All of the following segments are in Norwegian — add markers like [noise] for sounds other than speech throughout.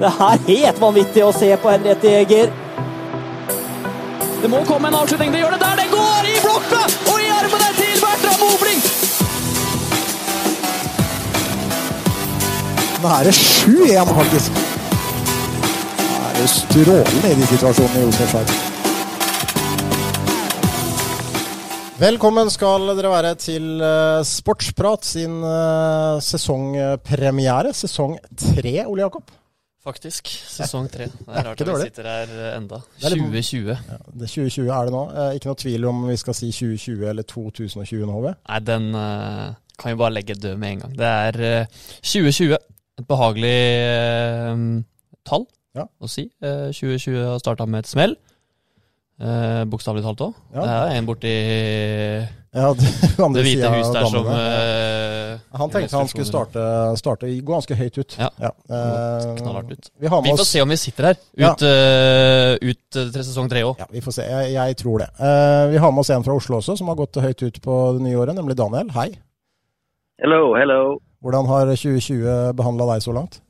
Det er helt vanvittig å se på Henriette Jæger. Det må komme en avslutning. Det gjør det der. Det går i blokka og i armene til Bertram mobling. Nå er det 7-1, faktisk. Nå er det strålende i de situasjonene i Rosenborg. Velkommen skal dere være til eh, Sportsprat sin eh, sesongpremiere. Sesong tre, Ole Jakob. Faktisk. [laughs] Sesong tre. Det er rart at vi sitter her eh, enda. Det er litt- 2020. Det er 2020 er det nå. Eh, Ikke noe tvil om vi skal si 2020 eller 2020 nå, HV? Nei, den eh, kan vi bare legge død med en gang. Det er eh, 2020. Et behagelig eh, tall Ja. å si. Eh, 2020 har starta med et smell. Uh, Bokstavelig talt òg. Ja. Det er en borti Ja, det, [laughs] andre Det hvite hus der som eh, Han tenkte han skulle starte, starte gå ganske høyt ut. Ja. Eh, knallhardt ut. Vi har Vi får oss se om vi sitter her Ja. ut, eh, ut til sesong tre òg. Ja, vi får se. Jeg, jeg tror det. Uh, vi har med oss en fra Oslo også, som har gått høyt ut på det nye året, nemlig Daniel. Hei. Hello, hello. Hvordan har 2020 behandla deg så langt?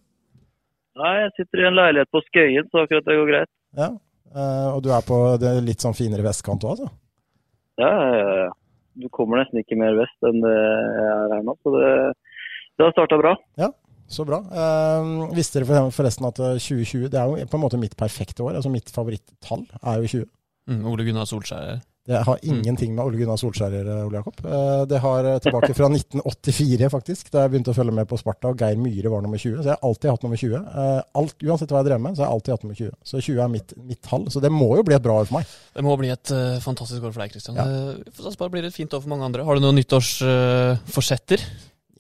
Nei, jeg sitter i en leilighet på Skøyen, så akkurat det går greit. Ja. Eh, og du er på det litt sånn finere vestkant òg, altså? Ja, ja, ja. Du kommer nesten ikke mer vest enn det jeg er her nå, så det, det har starta bra. Ja, Så bra. Eh, visste dere forresten at eh, 2020 Det er jo på en måte mitt perfekte år. altså Mitt favorittall er jo 20. Mm, Ole Gunnar Solskjær. Det har ingenting med Ole Gunnar Solskjær å gjøre, Ole Jakob. Eh, Det har eh, tilbake fra [laughs] 1984, faktisk, da jeg begynte å følge med på Sparta, og Geir Myhre var nummer 20. Så jeg har alltid hatt nummer 20. Eh, Alt, uansett hva jeg drev med, så har jeg alltid hatt nummer 20. Så 20 er mitt, mitt tall. Så det må jo bli et bra år for meg. Det må bli et uh, fantastisk år for deg, Kristian. Ja. Uh, det blir et fint år for mange andre. Har du noen nyttårsforsetter?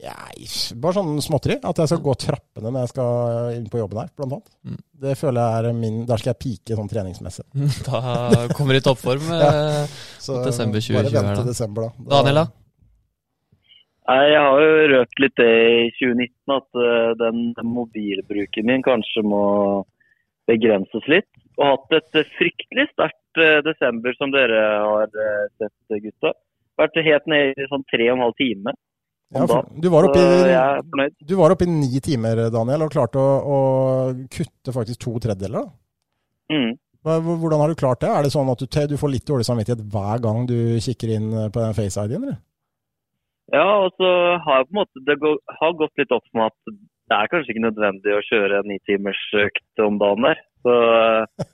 Nei, bare sånn småtteri. At jeg skal gå trappene når jeg skal inn på jobben her, blant annet. Mm. Det føler jeg er min Der skal jeg pike sånn treningsmessig. [laughs] da kommer du i toppform. [laughs] ja. Så Desember 2020 bare vent til desember, da. da. Daniel, da? Nei, Jeg har jo røpt litt det i 2019, at eh, den mobilbruken min kanskje må begrenses litt. Og hatt et eh, fryktelig sterkt eh, desember, som dere har eh, sett, gutta. Vært helt nede i sånn tre og en halv time Ja, du var i. Du var oppe i ni timer, Daniel, og klarte å, å kutte faktisk to tredjedeler. Mm. Hvordan har du klart det? Er det sånn at du, du får litt dårlig samvittighet hver gang du kikker inn på den face-ID-en? eller? Ja, og så har jeg på en måte, det går, har gått litt opp med at det er kanskje ikke nødvendig å kjøre en nitimers økt om dagen der. Så [laughs]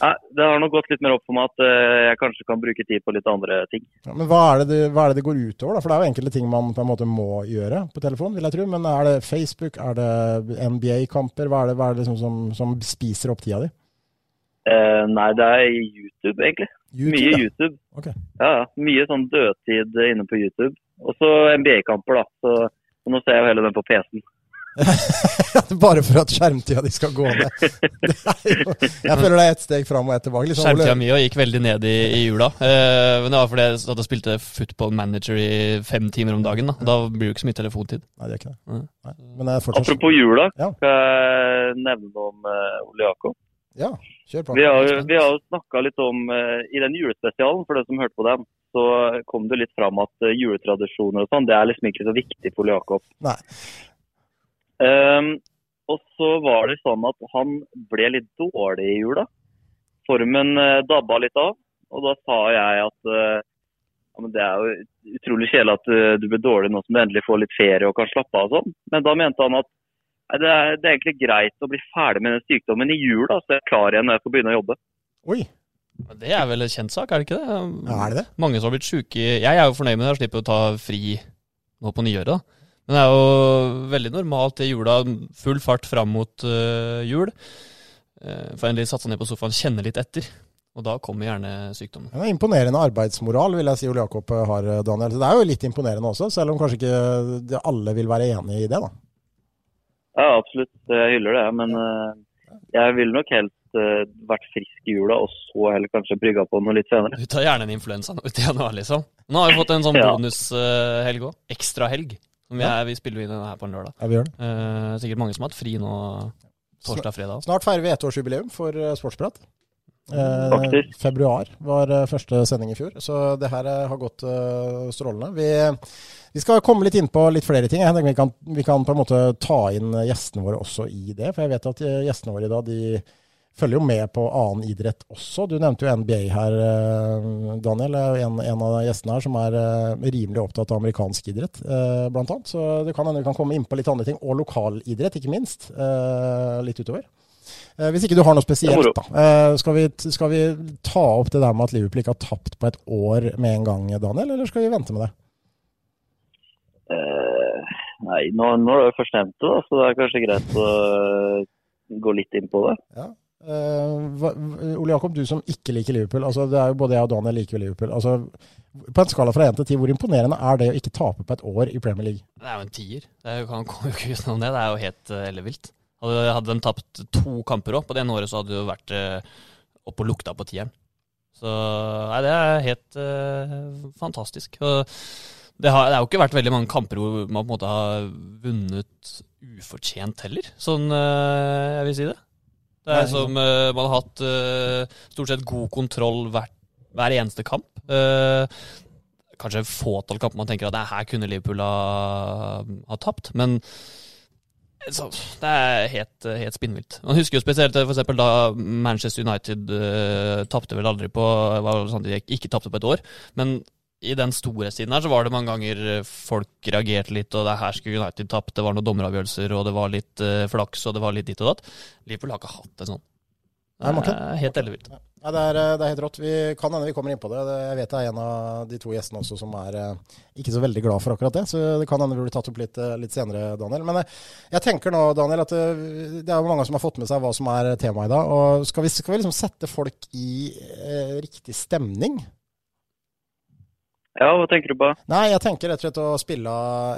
nei, det har nok gått litt mer opp for meg at eh, jeg kanskje kan bruke tid på litt andre ting. Ja, men hva er, det, hva er det det går utover? da? For det er jo enkelte ting man på en måte må gjøre på telefon, vil jeg tro. Men er det Facebook, er det NBA-kamper? Hva er det, hva er det liksom som, som spiser opp tida di? Eh, nei, det er YouTube, egentlig. Mye ja. YouTube. Okay. Ja, ja. Mye sånn dødtid inne på YouTube. Og så NBA-kamper, da. Så, så nå ser jeg jo heller den på PC-en. [laughs] Bare for at skjermtida di skal gå ned. [laughs] Det er jo, jeg føler det er ett steg fram og ett tilbake. Liksom, Skjermtida mi gikk veldig ned i, i jula. Eh, men det var fordi jeg satt og spilte football manager i fem timer om dagen. Da, da blir det ikke så mye telefontid. Nei, det er ikke det. Nei. Men det er fortsatt Apropos jula, Ja. skal jeg nevne noe om eh, Ole Jakob. Ja, kjør på. Vi har, jo- vi har snakka litt om eh, I den julespesialen, for dere som hørte på den, så kom det litt fram at juletradisjoner og sånn, det er liksom ikke så viktig for Ole Jakob. Nei. Ehm, og så var det sånn at han ble litt dårlig i jula. Formen uh, dabba litt av. Og da sa jeg at uh, ja, men det er jo utrolig kjedelig at eh, du blir dårlig nå som du endelig får litt ferie og kan slappe av og sånn. Men da mente han at nei, det, er, det er egentlig greit å bli ferdig med den sykdommen i jula, så jeg er klar igjen når jeg får begynne å jobbe. Oi, Det er vel en kjent sak, er det ikke det? ja, er det det? Mange som har blitt sjuke Jeg er jo fornøyd med det, jeg slipper å ta fri nå på nyåret. da. Men det er jo veldig normalt i jula, full fart fram mot uh, jul. Uh, for endelig satt seg ned på sofaen, kjenne litt etter. Og da kommer gjerne sykdommen. Det er imponerende arbeidsmoral, vil jeg si Ole Jakob har, Daniel. Det er jo litt imponerende også, selv om kanskje ikke alle vil være enig i det, da. Ja, absolutt. Jeg hyller det. Men uh, jeg ville nok helst eh, vært frisk i jula, og så heller kanskje brygga på noe litt senere. Du tar gjerne en influensa nå ut i januar, liksom. Nå har vi fått en sånn bonushelg bonushelg òg. Ekstrahelg. Som vi, Ja. er, vi spiller inn den her på en lørdag. Ja, vi gjør det. Eh, sikkert mange som har hatt fri nå torsdag-fredag. Snart feirer vi ettårsjubileum for eh, Sportsprat. Eh, februar var eh, første sending i fjor, så det her eh, har gått uh, strålende. Vi, vi skal komme litt inn på litt flere ting. Jeg tenker vi kan, vi kan på en måte ta inn gjestene våre også i det. For jeg vet at gjestene våre i dag de følger jo med på annen idrett også. Du nevnte jo NBA her, eh, Daniel. En, en av gjestene her som er eh, rimelig opptatt av amerikansk idrett, eh, blant annet. Så det kan hende vi kan komme inn på litt andre ting. Og lokalidrett, ikke minst. Litt utover. Hvis ikke du har noe spesielt, da. Skal vi, skal vi ta opp det der med at Liverpool ikke har tapt på et år med en gang, Daniel, eller skal vi vente med det? Eh, nei, nå, nå er det først nevnt det, da, så det er kanskje greit å gå litt inn på det. Eh, hva, Ole Jakob, du som ikke liker Liverpool. altså det er jo Både jeg og Daniel liker Liverpool. altså På en skala fra 1 til 10, hvor imponerende er det å ikke tape på et år i Premier League? Det er jo en tier. Det er kan komme ikke utenom det. Det er jo helt uh, ellevilt. Hadde, hadde de tapt to kamper òg på det ene året, så hadde de jo vært uh, oppe og lukta på tieren. Så nei, det er helt uh, fantastisk. Og det har, det har jo ikke vært veldig mange kamper hvor man på en måte har vunnet ufortjent heller, sånn uh, jeg vil si det. Det er som uh, man har hatt uh, stort sett god kontroll hver, hver eneste kamp. Uh, kanskje fåtall kamper man tenker at her kunne Liverpool ha, ha tapt, men så, det er helt, helt spinnvilt. Man husker jo spesielt for eksempel da Manchester United uh, tapte vel aldri på var sånn De ikke tapte på et år, men i den store siden her så var det mange ganger eh, folk reagerte litt, og det her skulle United tapt, det var noen dommeravgjørelser, og det var litt uh, flaks, og det var litt ditt og datt. Liverpool har ikke hatt det sånn. Nei, Det er helt ellevilt. Ja, det, er, det er helt rått. Vi kan hende vi kommer inn på det. Jeg vet det er en av de to gjestene også som er eh, ikke så veldig glad for akkurat det. Så det kan hende vi blir tatt opp litt, eh, litt senere, Daniel. Men eh, jeg tenker nå, Daniel, at eh, det er mange som har fått med seg hva som er temaet i dag. Og skal vi, skal vi liksom sette folk i eh, riktig stemning? Ja, hva tenker du på? Nei, jeg tenker rett og slett å spille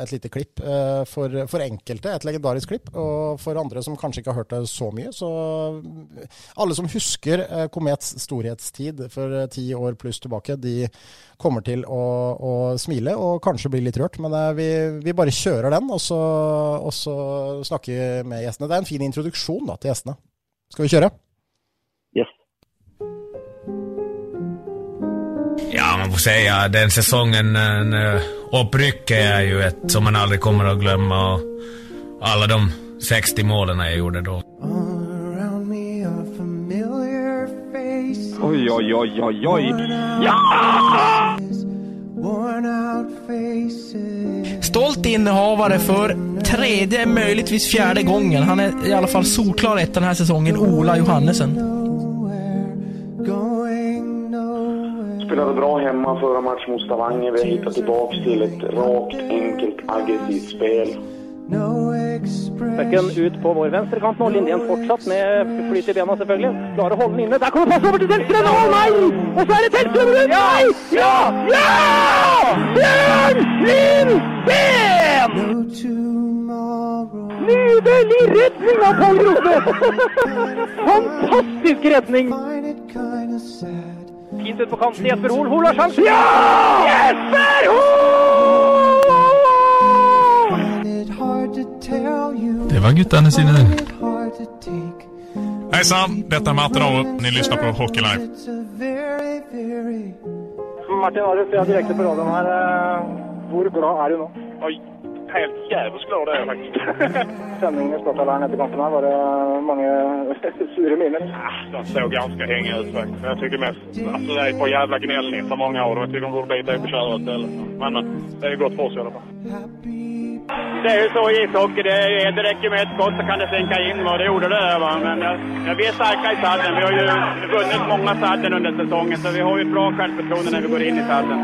et lite klipp. eh, For, for enkelte et legendarisk klipp, og for andre som kanskje ikke har hørt det så mye. Så alle som husker eh, Komets storhetstid for eh, ti år pluss tilbake, de kommer til å, å smile og kanskje bli litt rørt. Men eh, vi, vi bare kjører den, og så, og så snakker vi med gjestene. Det er en fin introduksjon da, til gjestene. Skal vi kjøre? Yes. Ja, man får säga den säsongen, en, eh, upprycket är ju ett som man aldrig kommer att glömma. Och alla de 60 målen jag gjorde då. Oj, oj, oj, oj, oj. Ja! Stolt innehavare för tredje, möjligtvis fjärde gången. Han är i alla fall solklar ett den här säsongen, Ola Johannesen. Spelade bra hemma förra matchen mot Stavanger. Vi har hittat tillbaks till ett rakt, enkelt, aggressivt spel. No ut på vår venstrekant nå. Lindén fortsatt med flyt i bena, selvfølgelig. Klarer å holde den inne. Der kommer passet over til Tellstrøm! Å nei! Og så er det Tellstrøm rundt! Nei! Ja! Ja! Bjørn Lindén! Nydelig redning av Pål Rosne! [laughs] Fantastisk redning! Fint ut på kanten. Jesper Hoel. Hoel har sjansen. Ja! Jesper Hoel! Det var guttene sine, det. Hei sann, dette er Matte Rao. Ni lyssnar på Hockey Live. Martin Arild, jeg er direkte på radioen her. Hvor glad er du nå? Oj, helt jævlig glad er, jag faktisk. [laughs] Stemningen i her etter kampen her. Var det mange [laughs] sure miner? De så ganske hängiga ut faktisk. Jeg tycker mest, alltså er på jævla jävla for mange år, og jeg tycker de burde bita i köra. Men eh, det er godt for oss i alla fall. Det er jo så i ishockey, det, er, det rekker med et skott så kan det sänka inn. Og det gjorde det va. Men eh, ja, vi er sterke i sadden. Vi har jo vunnet mange sadden under sesongen, så vi har jo bra självförtroende når vi går inn i sadden.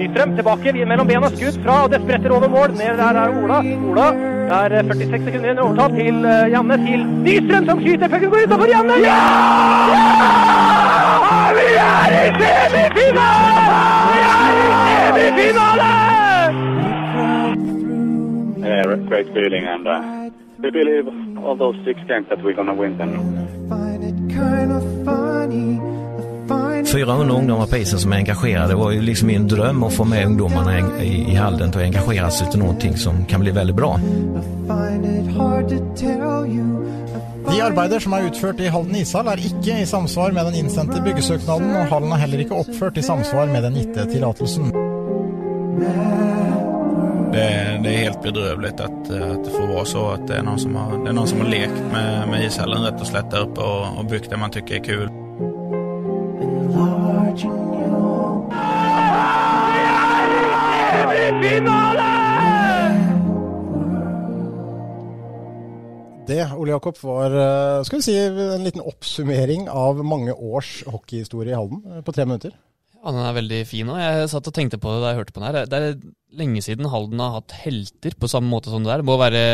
Nystrøm tilbake mellom bena, skudd fra, og det spretter over mål. Ned der er Ola. Ola. Det er eh, 46 sekunder igjen i overtall til eh, Janne til Nystrøm som skyter. Pucken går utenfor Janne. Ja! ja! Vi er i semifinale! Vi er i semifinale! Yeah, great feeling and uh, we believe all those six games that we're gonna win them. Find it kinda funny. I find it 400 ungdomar på isen som är engagerade. Det var ju liksom min dröm att få med ungdomarna i, i hallen och engagera sig till någonting som kan bli väldigt bra. De arbeider som er utført i Halden ishall er ikke i samsvar med den innsendte byggesøknaden, og hallen er heller ikke oppført i samsvar med den gitte tillatelsen. Det, det er helt bedrøvelig at, at det får være så at det er noen som har, det er noen som har lekt med, med ishallen rett og slett der oppe og, og bygd det man syns er kult. Det, Ole Jakob, var eh, skal vi si, en liten oppsummering av mange års hockeyhistorie i Halden eh, på tre minutter. Ja, Den er veldig fin og Jeg satt og tenkte på det da jeg hørte på den her. Det er lenge siden Halden har hatt helter på samme måte som det der. Det må være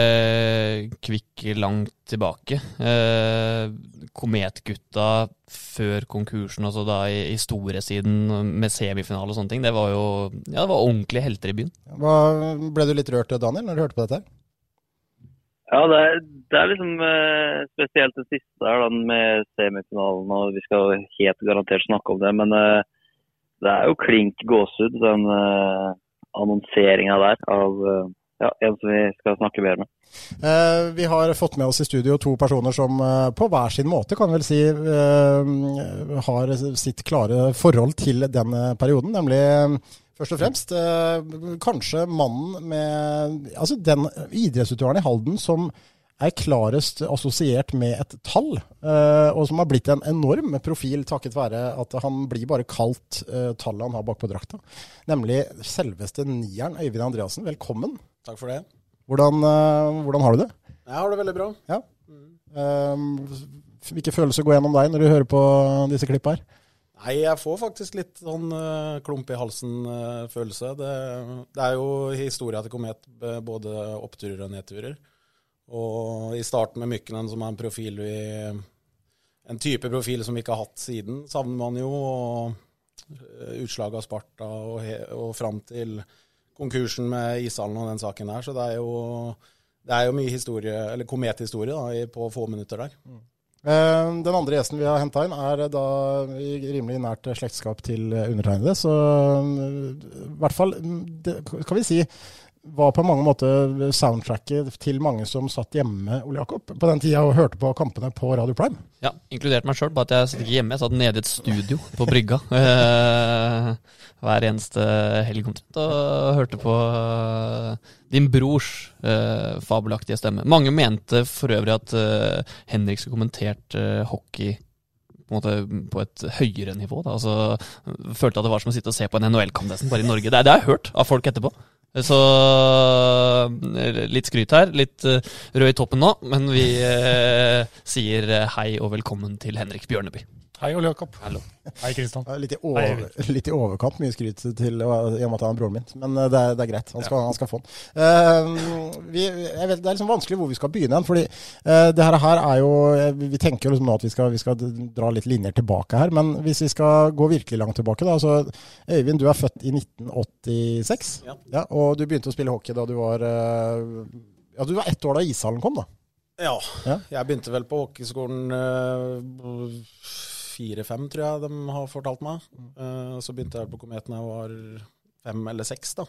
Kvikk langt tilbake. Eh, Kometgutta før konkursen, altså da i, i storesiden med semifinale og sånne ting. Det var jo ja, det var ordentlige helter i byen. Hva, ble du litt rørt, Daniel, når du hørte på dette? her? Ja, det er, det er liksom eh, spesielt det siste her da, med semifinalen. og Vi skal helt garantert snakke om det. Men eh, det er jo klink gåsehud, den eh, annonseringa der av eh, ja, en som vi skal snakke mer med. Eh, vi har fått med oss i studio to personer som eh, på hver sin måte, kan vel si, har sitt klare forhold til denne perioden. Nemlig først og fremst eh, kanskje mannen med Altså den idrettsutøveren i Halden som er klarest assosiert med et tall, eh, og som har blitt en enorm profil takket være at han blir bare kalt eh, tallet han har bakpå drakta. Nemlig selveste nieren Øyvind Andreassen. Velkommen. Takk for det. Hvordan, hvordan har du det? Jeg har det veldig bra. Ja. Hvilke følelser går gjennom deg når du hører på disse klippa her? Nei, jeg får faktisk litt sånn uh, klump i halsen-følelse. det, det, er jo historia til Komet, både oppturer og nedturer. Og i starten med Mykkenen, som er en profil vi En type profil som vi ikke har hatt siden, savner man jo. Og uh, utslaget av Sparta og, he, og fram til konkursen med ishallen og den saken der. Så det er jo, det er jo mye historie, eller komethistorie da, på få minutter der. Eh, Den andre gjesten vi har henta inn, er da i rimelig nært slektskap til undertegnede. Så eh, i hvert fall, mm, det, kan vi si, var på mange måter soundtracket til mange som satt hjemme Ole Jakob, på den tida og hørte på kampene på Radio Prime. Ja, inkludert meg sjøl, bare at jeg satt ikke hjemme. Jeg satt nede i et studio på brygga [laughs] eh, hver eneste helg omtrent og hørte på eh, din brors uh, fabelaktige stemme. Mange mente for øvrig at uh, skulle kommentert eh, hockey på, måte, på et høyere nivå. Da. Altså, følte at det var som å sitte og se på en NHL-kamp bare i Norge. Det, det har jeg hørt av folk etterpå. Så eh, litt skryt her. Litt eh, rød i toppen nå, men vi eh, sier hei og velkommen til Henrik Bjørneby. Hei, Ole Jakob. Hallo. Hei, Kristian. Litt i, litt i overkant mye skryt til i og med at han er broren min, men eh, det er, det er greit. Han skal, han skal få den. Uh, vi, jeg vet, det er liksom vanskelig hvor vi skal begynne hen, fordi uh, det her, her er jo eh, Vi tenker jo liksom nå at vi skal, vi skal dra litt linjer tilbake her, men hvis vi skal gå virkelig langt tilbake, da. Så Øyvind, du er født i 1986, Ja. og du begynte å spille hockey da du var uh, Ja, du var ett år da ishallen kom, da. Ja. Ja. Jeg begynte vel på hockeyskolen fire-fem, tror jeg de har fortalt meg. Uh, så begynte jeg på Kometen da jeg var fem eller seks, da.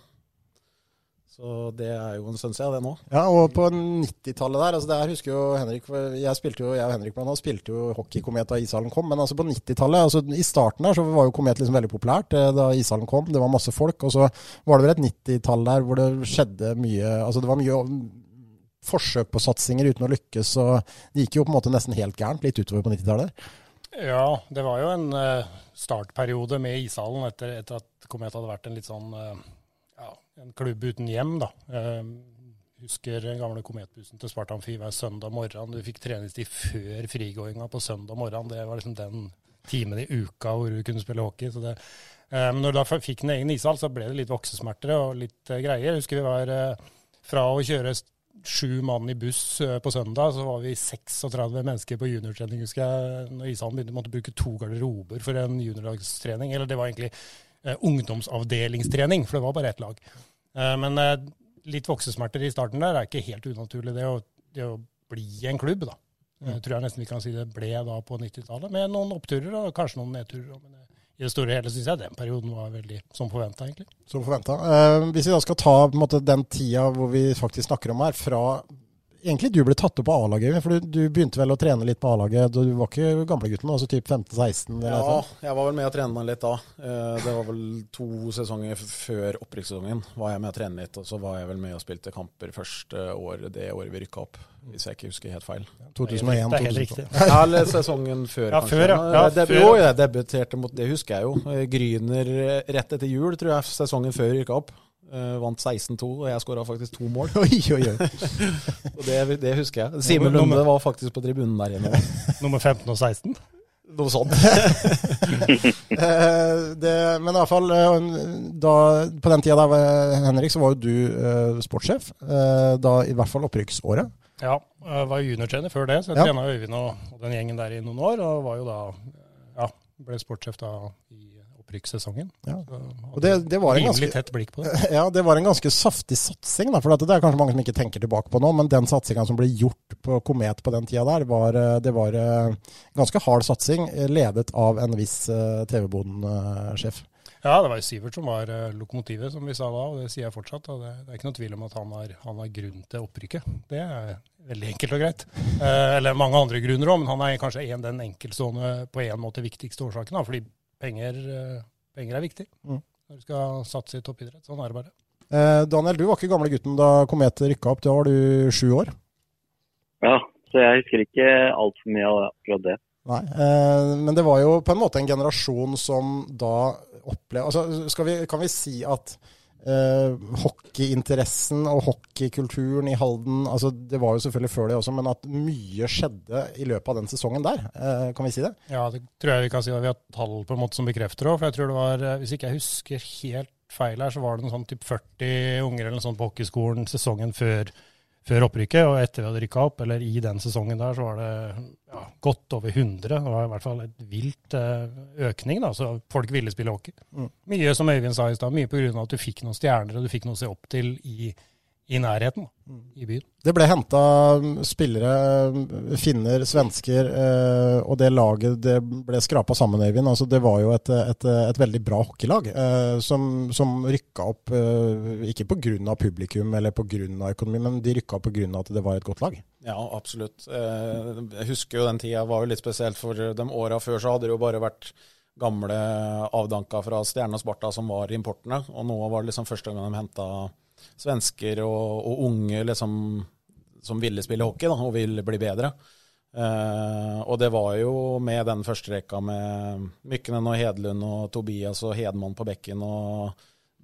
Så det er jo en stund siden, det nå. Ja, og på 90-tallet der, altså det her husker jo Henrik Jeg spilte jo, jeg og Henrik blant annet spilte jo hockeykomet da ishallen kom, men altså på 90-tallet, altså i starten der så var jo komet liksom veldig populært eh, da ishallen kom. Det var masse folk, og så var det vel et 90-tall der hvor det skjedde mye Altså det var mye forsøk på satsinger uten å lykkes, og det gikk jo på en måte nesten helt gærent litt utover på 90-tallet. Ja, det var jo en eh, startperiode med ishallen etter, etter at Komet hadde vært en litt sånn eh, ja, en klubb uten hjem, da. Eh, husker den gamle kometbussen til Spartan Fy hver søndag morgen. Du fikk treningstid før frigåinga på søndag morgen. Det var liksom den timen i uka hvor du kunne spille hockey. Så det, men når du da fikk en egen ishall, så ble det litt voksesmerter og litt greier. Jeg husker vi var fra å kjøre sju mann i buss eh, på søndag, så var vi 36 mennesker på juniortrening, husker jeg. Når ishallen begynte, måtte bruke to garderober for en juniorlagstrening. Eller det var egentlig eh, ungdomsavdelingstrening, for det var bare ett lag. Eh, men eh, litt voksesmerter i starten der er ikke helt unaturlig. Det å, det å bli en klubb, da. Mm. Jeg tror jeg nesten vi kan si det ble da på 90-tallet, med noen oppturer og kanskje noen nedturer. Men eh, i det store og hele syns jeg den perioden var veldig som forventa, egentlig. Som forventa. Eh, hvis vi da skal ta på en måte, den tida hvor vi faktisk snakker om her, fra egentlig du ble tatt opp på A-laget, for du, du begynte vel å trene litt på A-laget. Du var ikke gamlegutten, altså typ 15-16? Ja, jeg var vel med å trene litt da. Eh, Det var vel to sesonger før opprykkssesongen var jeg med å trene litt. Og så var jeg vel med og spilte kamper første år, det året vi rykka opp, hvis jeg ikke husker helt feil. 2001, Det er helt riktig. [laughs] Ja, eller sesongen før, Ja, kanskje. før, ja. Ja, Jeg deb- før, Jo, jeg debuterte mot Det husker jeg jo. Eh, Gryner eh, rett etter jul, tror jeg, sesongen før rykka opp. Uh, vant 16-2, og jeg skåra faktisk to mål. [laughs] Oi, oi, oi. og det, det husker jeg. Simen Nummer- Lunde var faktisk på tribunen der inne. [laughs] Nummer 15 og 16? Noe sånt. Eh, det, men i hvert fall, eh, da, på den tida der, eh, Henrik, så var jo du uh, sportssjef. Uh, da i hvert fall opprykksåret. Ja, jeg var juniortrener før det, så jeg Ja. trena Øyvind og, og den gjengen der i noen år. Og var jo da ja, ble sportssjef da i opprykkssesongen. Ja. Og det, det var en ganske, tett blikk på det. [laughs] Ja, det var en ganske saftig satsing. Da, for det er kanskje mange som ikke tenker tilbake på nå, men den satsinga som ble gjort på Komet på den tida der, var, eh, det var en ganske hard satsing, eh, ledet av en viss eh, TV-boden-sjef. Ja, det var jo Sivert som var eh, lokomotivet, som vi sa da, og det sier jeg fortsatt. Og det, det er ikke noe tvil om at han har, han har grunn til opprykket. Det er veldig enkelt og greit. Eh, eller mange andre grunner òg, men han er kanskje en, den enkeltstående, på en måte viktigste årsaken. Da, fordi penger, eh, penger er viktig Mm. når du skal satse i toppidrett. Sånn er det bare. Eh, Daniel, du var ikke gamle gutten da Komet rykka opp. Da var du sju år. Ja, så jeg husker ikke altfor mye av akkurat det. Nei, eh, men det var jo på en måte en generasjon som da opplevde altså vi, Kan vi si at eh, hockeyinteressen og hockeykulturen i Halden altså Det var jo selvfølgelig før det også, men at mye skjedde i løpet av den sesongen der. Eh, kan vi si det? Ja, det tror jeg vi kan si. Vi har tall på en måte som bekrefter det òg. For jeg tror det var, eh, hvis ikke jeg husker helt feil her, så var det noen sånn typ 40 unger eller noe sånt på hockeyskolen sesongen før, før opprykket. Og etter vi hadde rykka opp, eller i den sesongen der, så var det ja, godt over 100. Det var i hvert fall et vilt eh, økning, da. Så folk ville spille hockey. Mm. Mye som Øyvind sa i stad, mye pga. at du fikk noen stjerner, og du fikk noe å se opp til i, i nærheten Mm. i byen. Det ble henta spillere, finner, svensker, eh, og det laget det ble skrapa sammen, Eivind. Altså, det var jo et, et, et veldig bra hockeylag eh, som, som rykka opp, eh, ikke pga. publikum eller pga. økonomi, men de rykka opp pga. at det var et godt lag. Ja, absolutt. Eh, Jeg husker jo den tida var jo litt spesielt, for de åra før så hadde det jo bare vært gamle avdanka fra Stjerne og Sparta som var importene. Og nå var det liksom første gang de henta svensker og, og unge liksom, som ville spille hockey da, og ville bli bedre. Eh, og det var jo med den første rekka med Mykkenen og Hedlund og Tobias og Hedman på bekken. og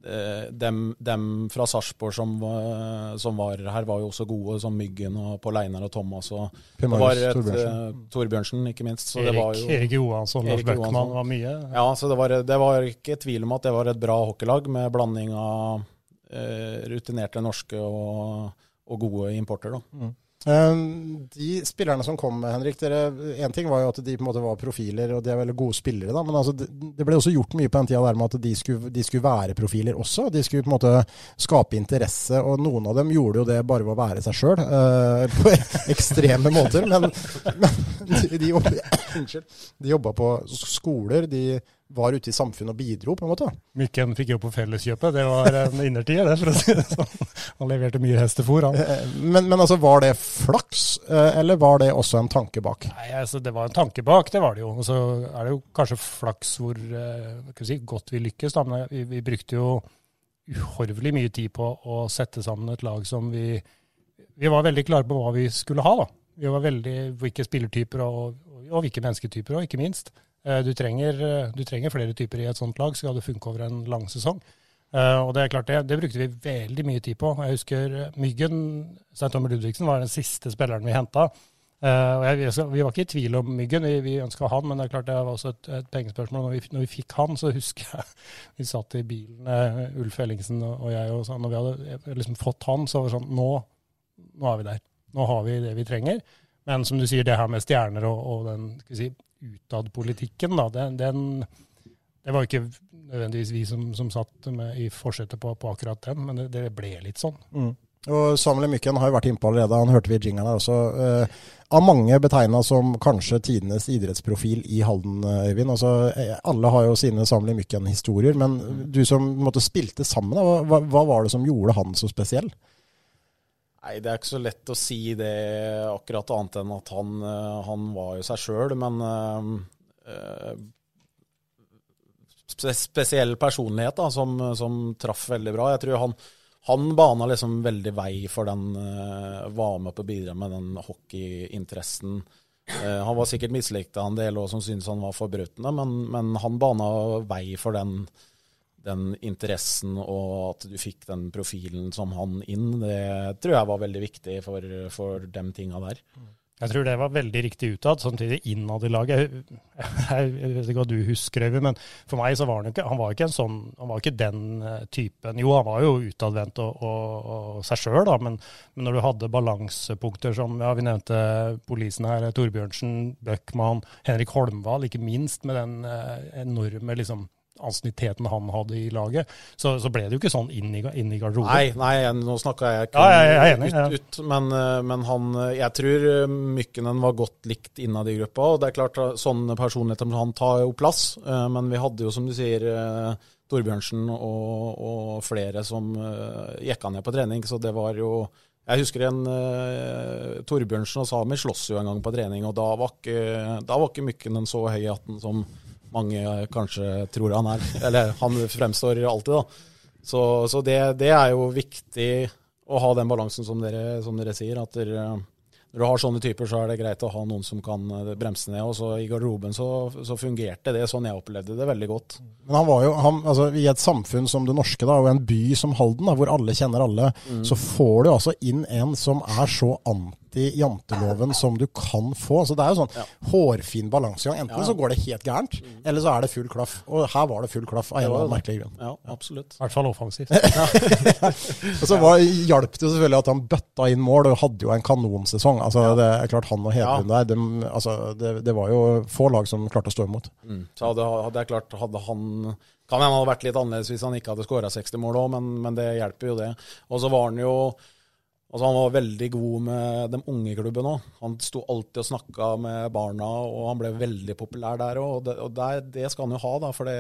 eh, dem, dem fra Sarpsborg som, var- som var her, var jo også gode, som Myggen og Pål Einar og Thomas. Og Marius et, Torbjørnsen. eh, Torbjørnsen, ikke minst. Så det Erik, var jo, Erik Johansson, Lars Erik Bøckmann var mye. Ja, så det var, det var ikke tvil om at det var et bra hockeylag med blanding av rutinerte norske og, og gode importer. da. Mm. De spillerne som kom, Henrik, dere, en ting var jo at de på en måte var profiler, og de er veldig gode spillere, da, men altså, det, ble også gjort mye på den tida der med at de skulle, de skulle være profiler også. De skulle på en måte skape interesse, og noen av dem gjorde jo det bare ved å være seg sjøl, på [laughs] ekstreme måter. Men, men de, de, jobba, [coughs] de jobba på skoler, de var ute i samfunnet og bidro, på en måte. Mykken fikk jo på Felleskjøpet. Det var en innertid, det, for å si det sånn. Han leverte mye hestefôr, han. Eh, Men, men altså, var det flaks, eh, eller var det også en tanke bak? Nei, altså, Det var en tanke bak, det var det jo. Og så er det jo kanskje flaks hvor eh, si, godt vi lykkes. Da. Men vi, vi brukte jo uhorvelig mye tid på å sette sammen et lag som vi Vi var veldig klare på hva vi skulle ha. da. Vi var veldig hvilke spillertyper og, og, og hvilke mennesketyper og ikke minst. Eh, Du trenger, eh, du trenger flere typer i et sånt lag, skal det funke over en lang sesong. Eh, og det er klart det, det brukte vi veldig mye tid på. Jeg husker Myggen, Stein Tommer Ludvigsen, var den siste spilleren vi henta. Vi var ikke i tvil om Myggen, vi, vi ønska han, men det er klart det var også et, et pengespørsmål. Når vi, når vi fikk han, så husker jeg [laughs] vi satt i bilen, Ulf Ellingsen og, jeg, og sånn, når vi hadde liksom fått han, så var det sånn nå, nå er vi der. Nå har vi det vi trenger. Men som du sier, det her med stjerner og, og den skal vi si, utadpolitikken, da, den, den det var jo ikke nødvendigvis vi som, som satt med, i forsetet på, på akkurat den, men det, det ble litt sånn. Mm. Og Samuel Mykken har jo vært innpå allerede, han hørte vi i jingeren her også. Eh, av mange betegna som kanskje tidenes idrettsprofil i Halden, eh, Øyvind. Altså, eh, alle har jo sine Samuel Mykken-historier, men du som måtte, spilte sammen, da, hva, hva var det som gjorde han så spesiell? Nei, det er ikke så lett å si det akkurat annet enn at han, eh, han var jo seg sjøl, men øh, spesiell personlighet da, som, som traff veldig bra. Jeg tror han, han bana liksom veldig vei for den Var med på å bidra med den hockeyinteressen. Han var sikkert mislikt av en del også, som syntes han var forbrutende, men, men han bana vei for den den interessen og at du fikk den profilen som han inn, det tror jeg var veldig viktig for, for de tinga der. Jeg tror det var veldig riktig utad, samtidig innad i laget. Jeg, jeg, [laughs] jeg vet ikke hva du husker, Øyvind, men for meg så var han ikke, han var ikke sånn, han var ikke den eh, typen. Jo, han var jo utadvendt og, og, og seg sjøl, men, men når du hadde balansepunkter som ja, vi nevnte Polisen her, Torbjørnsen, Bøckmann, Henrik Holmvald, ikke minst med den eh, enorme liksom ansienniteten han hadde i laget, så, så ble det jo ikke sånn inn i, inn i garderoben. Nei, nei, nå snakka jeg Ja, jeg enig, ut, ut, men, eh, men han Jeg tror eh, Mykkenen var godt likt innad i gruppa, og det er klart eh, sånne personligheter som han tar jo plass, eh, men vi hadde jo, som du sier, eh, Torbjørnsen og, og flere som uh, jekka ned på trening, så det var jo jeg husker en uh, Torbjørnsen og Sami slåss jo en gang på trening, og da var ikke, da var ikke Mykkenen så høy i hatten som mange kanskje tror han er. Eller han fremstår alltid, da. Så, så det, det er jo viktig å ha den balansen som dere, som dere sier. at dere, når du har sånne typer, så er det greit å ha noen som kan eh, bremse ned. og så I garderoben så, så fungerte det sånn jeg opplevde det veldig godt. Men han var jo, han, altså, I et samfunn som det norske, da, og en by som Halden, da, hvor alle kjenner alle, Mm. så får du altså inn en som er så anti-janteloven som du kan få. Så det er jo sånn hårfin balansegang. Enten Ja. så går det helt gærent, eller så er det full klaff. Og her var det full klaff av en eller annen merkelig grunn. Ja, absolutt. I hvert fall offensivt. [laughs] Og så var, hjalp det selvfølgelig at han bøtta inn mål, og hadde jo en kanonsesong. Altså, det er klart Han og Hedlund der, de, altså, det, det var jo få lag som klarte å stå imot. Mm. Så hadde, hadde jeg klart Hadde han Kan hende hadde vært litt annerledes hvis han ikke hadde skåra 60 mål òg, men, men det hjelper jo det. Og så var han jo Altså Han var veldig god med de unge klubben òg. Han sto alltid og snakka med barna, og han ble veldig populær der òg. Og, det, det skal han jo ha, da. For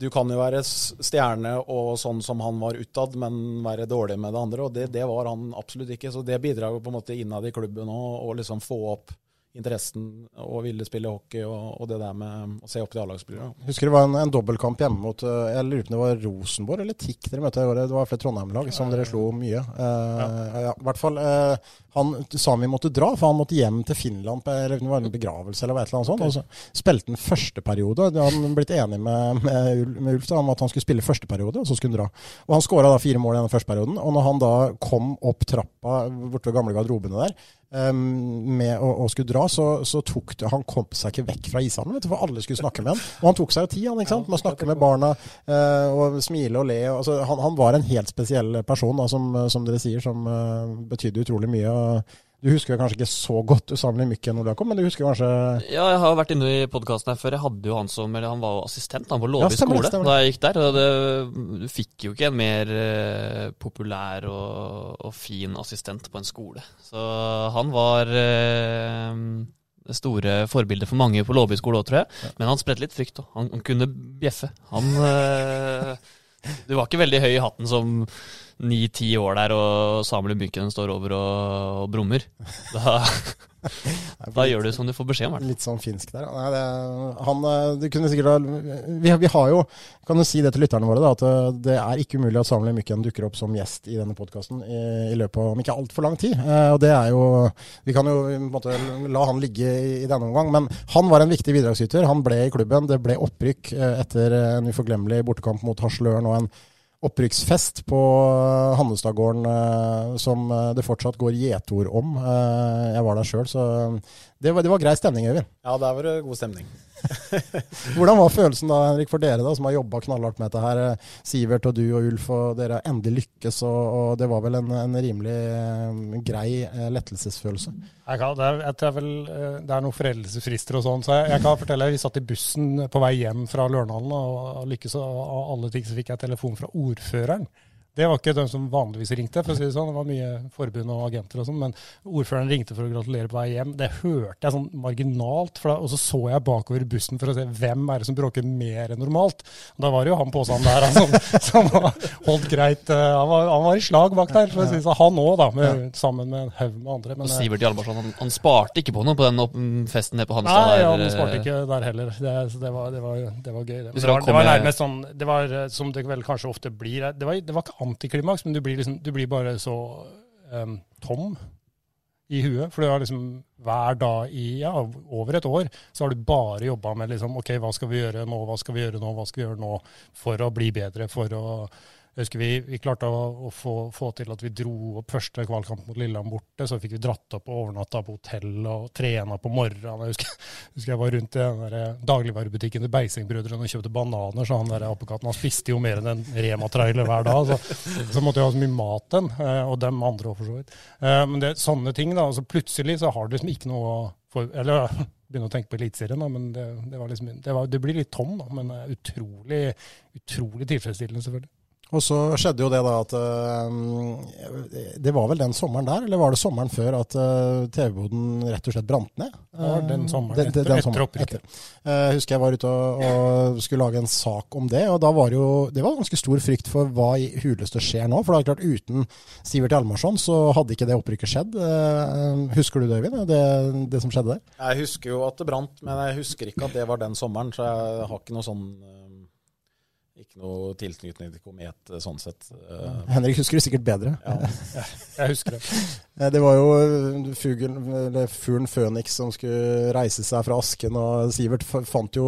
du kan jo være stjerne og sånn som han var utad, men være dårlig med det andre. Og det, det var han absolutt ikke. Så det bidrar jo på en måte innad i klubben òg, og liksom få opp interessen og ville spille hockey og, og det der med å se opp til A-lagsspillere. Husker det var en, en dobbeltkamp hjemme mot eh, Jeg lurer på det var Rosenborg eller TIK dere møtte i året. Det var flere Trondheim-lag som dere slo mye. Eh, ja. I hvert fall eh, Han Sami måtte dra, for han måtte hjem til Finland på en begravelse eller et eller annet sånt. Og så spilte han første periode. Da hadde han blitt enig med, med, med Ulf da, om at han skulle spille første periode, og så skulle han dra. Og han skåra fire mål i den første perioden. Og når han da kom opp trappa borte ved gamle garderobene der, um, med å, å skulle dra, så, så tok det Han kom seg ikke vekk fra ishallen, for alle skulle snakke med han. Og han tok seg jo tid, han, ikke sant, med å snakke med barna uh, og smile og le. Altså, han, han var en helt spesiell person, da, som, som dere sier, som uh, betydde utrolig mye. Og du husker kanskje ikke så godt usammenlig Mykken Ole Jakob, men du husker kanskje Ja, jeg har vært inne i podkasten her før. Jeg hadde jo han som eller Han var jo assistent han på Låvi Ja, det, skole stemmer da jeg gikk der. Og det, du fikk jo ikke en mer eh, populær og, og fin assistent på en skole. Så han var eh, det store forbildet for mange på Låby skole òg, tror jeg. Men han spredte litt frykt. Han, han kunne bjeffe. Han øh, [laughs] Du var ikke veldig høy i hatten som ni-ti år der, og Samuel Mykken står over og, og brummer. Da, [laughs] da gjør du som du får beskjed om. hvertfall. Litt sånn finsk der. Nei, han, eh, du kunne sikkert ha, vi, vi har jo, kan du si det til lytterne våre, da, at eh, det er ikke umulig at Samuel Mykken dukker opp som gjest i denne podkasten i, i løpet av om ikke altfor lang tid. Eh, og det er jo Vi kan jo måte la han ligge i, i denne omgang, men han var en viktig bidragsyter. Han ble i klubben. Det ble opprykk etter en uforglemmelig bortekamp mot Hasløren og en opprykksfest på eh, Hannestadgården eh, som eh, det fortsatt går gjetord om. Jeg var der sjøl, så det var, det var grei stemning, Øyvind. Ja, der var det god stemning. [laughs] Hvordan var følelsen da, Henrik, for dere da, som har jobba knallhardt med dette her? Sivert og du og Ulf, og dere har endelig lykkes, og, og det var vel en, en rimelig eh, grei eh, lettelsesfølelse? Jeg kan, det, er, jeg tror vel, eh, det er noen foreldelsesfrister og sånn, så jeg, jeg kan fortelle vi satt i bussen på vei hjem fra Lørenhallen, og, og lykkes og, og alle ting så fikk jeg telefon fra ordføreren. Det var ikke den som vanligvis ringte, for å si det sånn. Det var mye forbund og agenter og sånn. Men ordføreren ringte for å gratulere på vei hjem. Det hørte jeg sånn marginalt. For da, og så så jeg bakover bussen for å se hvem er det som bråker mer enn normalt. Og da var det jo han påstanden der altså, [laughs] som var holdt greit. eh, Han var, han var i slag bak der, for å si det sånn. Han òg, da. Med, Sammen med en haug med andre. Men, Og eh, Sivert Hjalmarsson han, han sparte ikke på noe på den festen nede på Hanstad. Nei, der, han eh, sparte ikke der heller. Det, så det, var, det, var, det var gøy. Det. Det, var, det var nærmest sånn Det var eh, som det vel kanskje ofte blir Det var, det var ikke antiklimaks, men du blir, liksom, du blir bare så um, tom i huet. For det har liksom hver dag i ja, over et år så har du bare jobba med liksom OK, hva skal vi gjøre nå, hva skal vi gjøre nå, hva skal vi gjøre nå for å bli bedre, for å jeg husker vi, vi klarte å, å få, få til at vi dro opp første kvalkamp mot Lillehammer borte. Så fikk vi dratt opp og overnatta på hotell og trena på morgenen. Jeg husker, [laughs] husker jeg var rundt i den der dagligvarebutikken til Beisingbrødrene og kjøpte bananer. Så han der apekatten han spiste jo mer enn en Rema-trailer hver dag. Så, så måtte jeg ha så mye mat den, eh, og dem andre òg, for så vidt. Eh, Men det er sånne ting, da. Altså plutselig så har du liksom ikke noe å for, Eller [laughs] begynne å tenke på Eliteserien, men det, det, liksom, det, var, det blir litt tom, da. Men eh, utrolig, utrolig tilfredsstillende, selvfølgelig. Og så skjedde jo det da at uh, Det var vel den sommeren der, eller var det sommeren før at uh, TV-boden rett og slett brant ned? Det var den sommeren, Det- det- etter- den etter sommeren, opprykket. etter. Eh, husker jeg var ute og, og skulle lage en sak om det, og da var jo Det var ganske stor frykt for hva i huleste skjer nå. For det er klart, uten Sivert Hjalmarsson så hadde ikke det opprykket skjedd. Eh, husker du det, Øyvind? Det, det som skjedde der? Jeg husker jo at det brant, men jeg husker ikke at det var den sommeren, så jeg har ikke noe sånn eh, Ikke noe tilknytning til Komet eh, sånn sett. Uh, Henrik husker det sikkert bedre. Ja. [laughs] Jeg husker det. Det var jo eh, fuglen, eller fuglen Føniks som skulle reise seg fra asken, og Sivert fant jo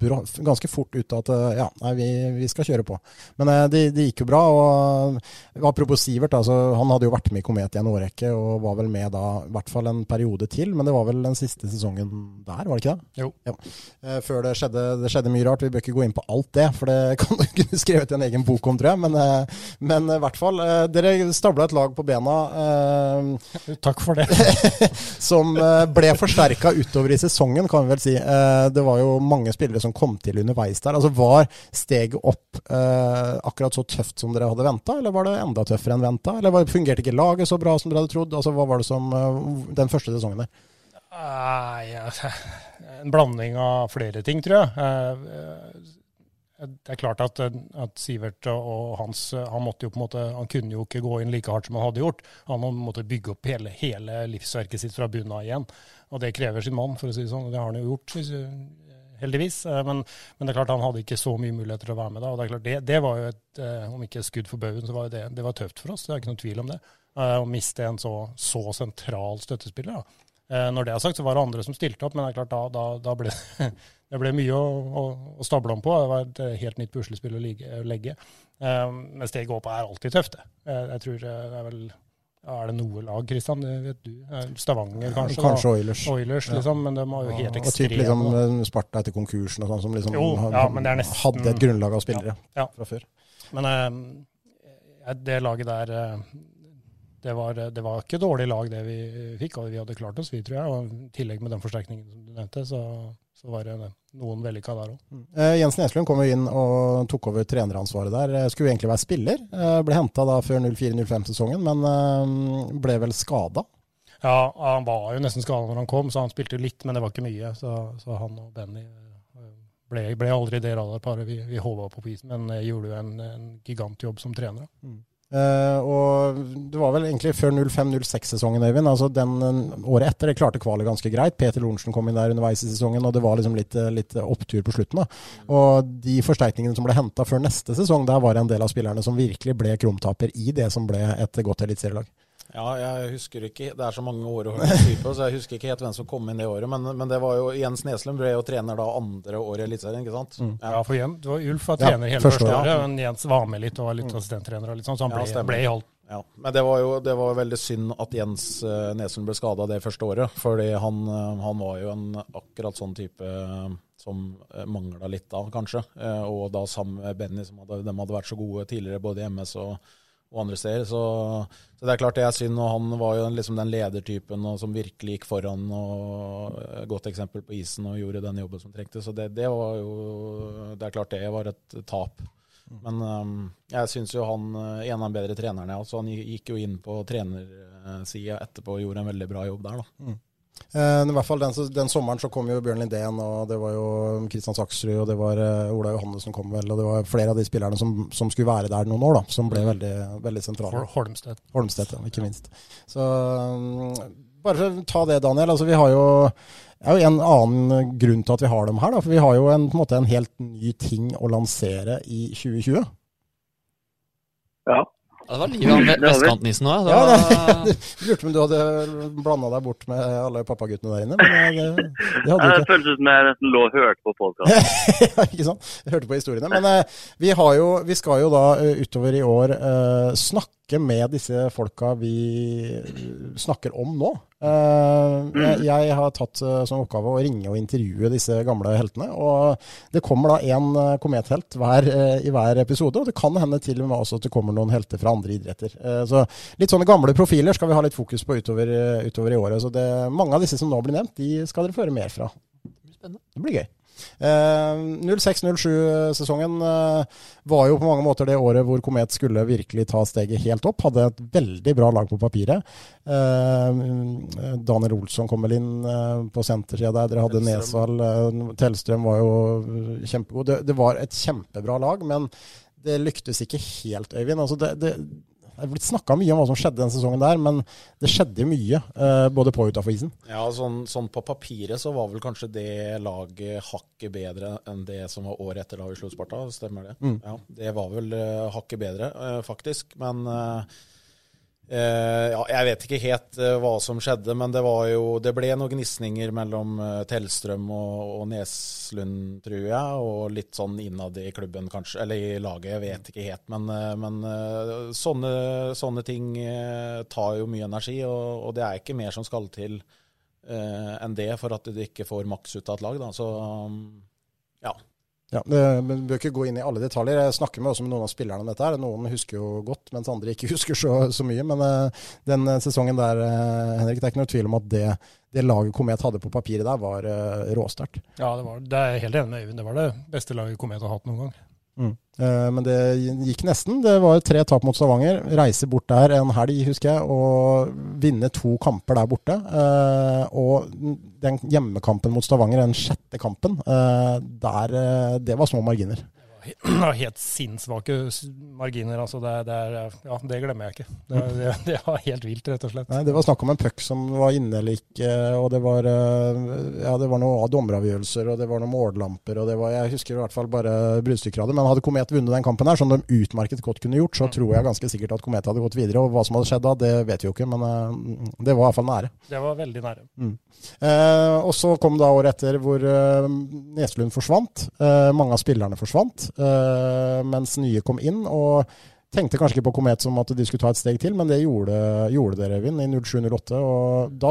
ganske fort ut at eh, ja, nei, vi, vi skal kjøre på. Men eh, det, de gikk jo bra. og Apropos Sivert, altså, han hadde jo vært med i Komet i en årrekke og var vel med da i hvert fall en periode til, men det var vel den siste sesongen der, var det ikke det? Jo. Ja. Eh, Før det skjedde, det skjedde mye rart. Vi bør ikke gå inn på alt det, for det [laughs] kan du kunne skrevet en egen bok om, tror jeg. Men, men i hvert fall, dere stabla et lag på bena. Takk for det. [laughs] som ble forsterka utover i sesongen, kan vi vel si. Eh, Det var jo mange spillere som kom til underveis der. Altså Var steget opp eh, akkurat så tøft som dere hadde venta, eller var det enda tøffere enn venta? Eller var- fungerte ikke laget så bra som dere hadde trodd? Altså Hva var det som eh, den første sesongen der? Nei, ja, [laughs] en blanding av flere ting, tror jeg. Eh, eh, Det er klart at, at Sivert og Hans han måtte jo på en måte, han kunne jo ikke gå inn like hardt som han hadde gjort. Han måtte bygge opp hele, hele livsverket sitt fra bunnen av igjen. Og det krever sin mann, for å si det sånn. Det har han jo gjort, heldigvis. Eh, Men, men det er klart han hadde ikke så mye muligheter til å være med da. og Det er klart det, det var jo et, eh, om ikke skudd for baugen, så var det, det var tøft for oss. Det er ikke noen tvil om det. Eh, Å miste en så, så sentral støttespiller. da. Når det er sagt, så var det andre som stilte opp, men det er klart da, da, da ble [laughs] det ble mye å, å, å stable om på. Det var et helt nytt puslespill å ligge- å legge. Men steget opp er alltid tøft. Eh, Jeg tror det er vel ja, Er det noe lag, Kristian? Det vet du. Stavanger, kanskje? Kanskje. Oilers. Oilers, Ja. liksom. Men de var jo helt Og typ liksom eh, Sparta etter konkursen og sånn, som liksom Jo, ja, nesten- hadde et grunnlag av spillere Ja. fra før. Men eh, det laget der eh, det var, det var ikke dårlig lag det vi fikk, og vi hadde klart oss, vi, tror jeg. Og I tillegg med den forsterkningen som du nevnte, så, så var det noen vellykka der òg. Eh, Jens Neslund kom jo inn og tok over treneransvaret der. Eh, Skulle egentlig være spiller. Eh, ble henta da før 04-05-sesongen, men eh, ble vel skada. Ja, han var jo nesten skada når han kom, så han spilte litt, men det var ikke mye. Så, så han og Benny eh, ble, ble aldri det radarparet vi, vi håpa på på isen, men eh, gjorde jo en, en gigantjobb som trener. da. Eh, og det var vel egentlig før 05-06-sesongen, Øyvind. Altså den året etter. Det klarte kvalet ganske greit. Peter Lorentzen kom inn der underveis i sesongen, og det var liksom litt, eh, litt opptur på slutten. da. Og de forsterkningene som ble henta før neste sesong, der var det en del av spillerne som virkelig ble krumtaper i det som ble et godt eliteserielag. Ja, jeg husker ikke Det er så mange år å si på, så jeg husker ikke helt hvem som kom inn det året. Men, men det var jo Jens Neslund ble jo trener da andre året i Eliteserien, ikke sant? Ja, for Jens, det var Ulf var Ja, trener hele første året. ja. men Jens var med litt og var litt assistenttrener, og litt sånn, så han Ja, ble, ble i hold. Ja, men det var jo det var veldig synd at Jens eh, Neslund ble skada det første året. Fordi han, eh, han var jo en akkurat sånn type eh, som mangla litt da, kanskje. Og da sammen med Benny, som hadde, de hadde vært så gode tidligere både i MS og, og andre steder. Så, så det er klart det er synd. Og han var jo liksom den ledertypen og som virkelig gikk foran og eh, godt eksempel på isen og gjorde den jobben som trengtes. Så det, det var jo Det er klart det var et tap. Men um, jeg syns jo han er en av de bedre trenerne, ja, så han gikk jo inn på trenersida etterpå og gjorde en veldig bra jobb der, da. Mm. Eh, I hvert fall den, den, sommeren så kom jo Bjørn Lindén, og det var jo Kristian Saksrud, og det var uh, Ola Johannes som kom vel, og det var flere av de spillerne som, som skulle være der noen år, da, som ble veldig, veldig sentrale. Holmstedt. Holmstedt, ja, ikke minst. Så um, bare ta det, Daniel. altså Vi har jo det er jo en annen grunn til at vi har dem her. Da, for vi har jo en, på en, måte en helt ny ting å lansere i 2020. Ja. Ja, det var livet av vestkantnissen òg. Ja, det, [laughs] lurte om du hadde blanda deg bort med alle pappaguttene der inne. Men det, det hadde ja. Det føltes som jeg nesten lå og hørte på podkasten. [laughs] ja, ikke sant. Jeg hørte på historiene. Men eh, vi, jo, vi, skal jo da eh, utover i år eh, snakke med disse folka vi snakker om nå. Uh, jeg, jeg, har tatt uh, som oppgave å ringe og intervjue disse gamle heltene. Og det kommer da én uh, komethelt hver, i hver episode, og det kan hende til og med også at det kommer noen helter fra andre idretter. så litt sånne gamle profiler skal vi ha litt fokus på utover, utover i året. Så det, mange av disse som nå blir nevnt, de skal dere føre mer fra. Det blir gøy. 06-07-sesongen eh, eh, var jo på mange måter det året hvor Komet skulle virkelig ta steget helt opp. Hadde et veldig bra lag på papiret. Eh, Daniel Olsson kom vel inn på sentersida der. Dere hadde Nesvall. Tellstrøm var jo kjempegod. Det, det, var et kjempebra lag, men det lyktes ikke helt, Øyvind. Altså det, det, det er blitt snakka mye om hva som skjedde den sesongen der, men det skjedde mye. Eh, både på og utafor isen. Ja, sånn, sånn, på papiret så var vel kanskje det laget hakket bedre enn det som var året etter da vi slo Sparta, stemmer det? Mm. Ja, Det var vel uh, hakket bedre, uh, faktisk. Men Uh, ja, jeg vet ikke helt uh, hva som skjedde, men det jo Det ble noen gnisninger mellom uh, Tellstrøm og, og, Neslund, tror jeg, og litt sånn innad i klubben, kanskje. Eller i laget, jeg vet ikke helt. Men, men sånne, sånne, ting tar jo mye energi, og, og, det er ikke mer som skal til enn det for at du ikke får maks ut av et lag. Da. Så ja. Ja, det, men Vi bør ikke gå inn i alle detaljer. Jeg snakker med også med noen av spillerne om dette. her. Noen husker jo godt, mens andre ikke [laughs] husker så, så mye. Men uh, den sesongen der, uh, Henrik, det er ikke noe tvil om at det, det laget Komet hadde på papiret der, var uh, råsterkt. Ja, det, var, det er jeg helt enig med Øyvind. Det var det beste laget Komet har hatt noen gang. Mm. Eh, men det gikk nesten. Det var tre tap mot Stavanger. Reise bort der en helg, husker jeg, og vinne to kamper der borte. Eh, og den hjemmekampen mot Stavanger, den sjette kampen, eh, der, det var små marginer. [clears throat] helt sinnssvake marginer. altså det, det, er, ja, det glemmer jeg ikke. Det, det, det, var helt vilt, rett og slett. Nei, Det var snakk om en puck som var inne eller ikke, og det var, eh, ja, det var noen dommeravgjørelser, og det var noen mållamper, og det var, jeg husker i hvert fall bare bruddstykker av det. Men hadde Komet vunnet den kampen her, som de utmerket godt kunne gjort, så mm. tror jeg ganske sikkert at Komet hadde gått videre. Og hva som hadde skjedd da, det vet vi jo ikke, men uh, det var i hvert fall nære. Det var veldig nære. Mm. Eh, og så kom da året etter hvor eh, Neslund forsvant. Eh, mange av spillerne forsvant. Uh, mens nye kom inn. og Tenkte kanskje ikke på Komet som at de skulle ta et steg til, men det gjorde, gjorde dere, Øyvind, i 07-08. Og da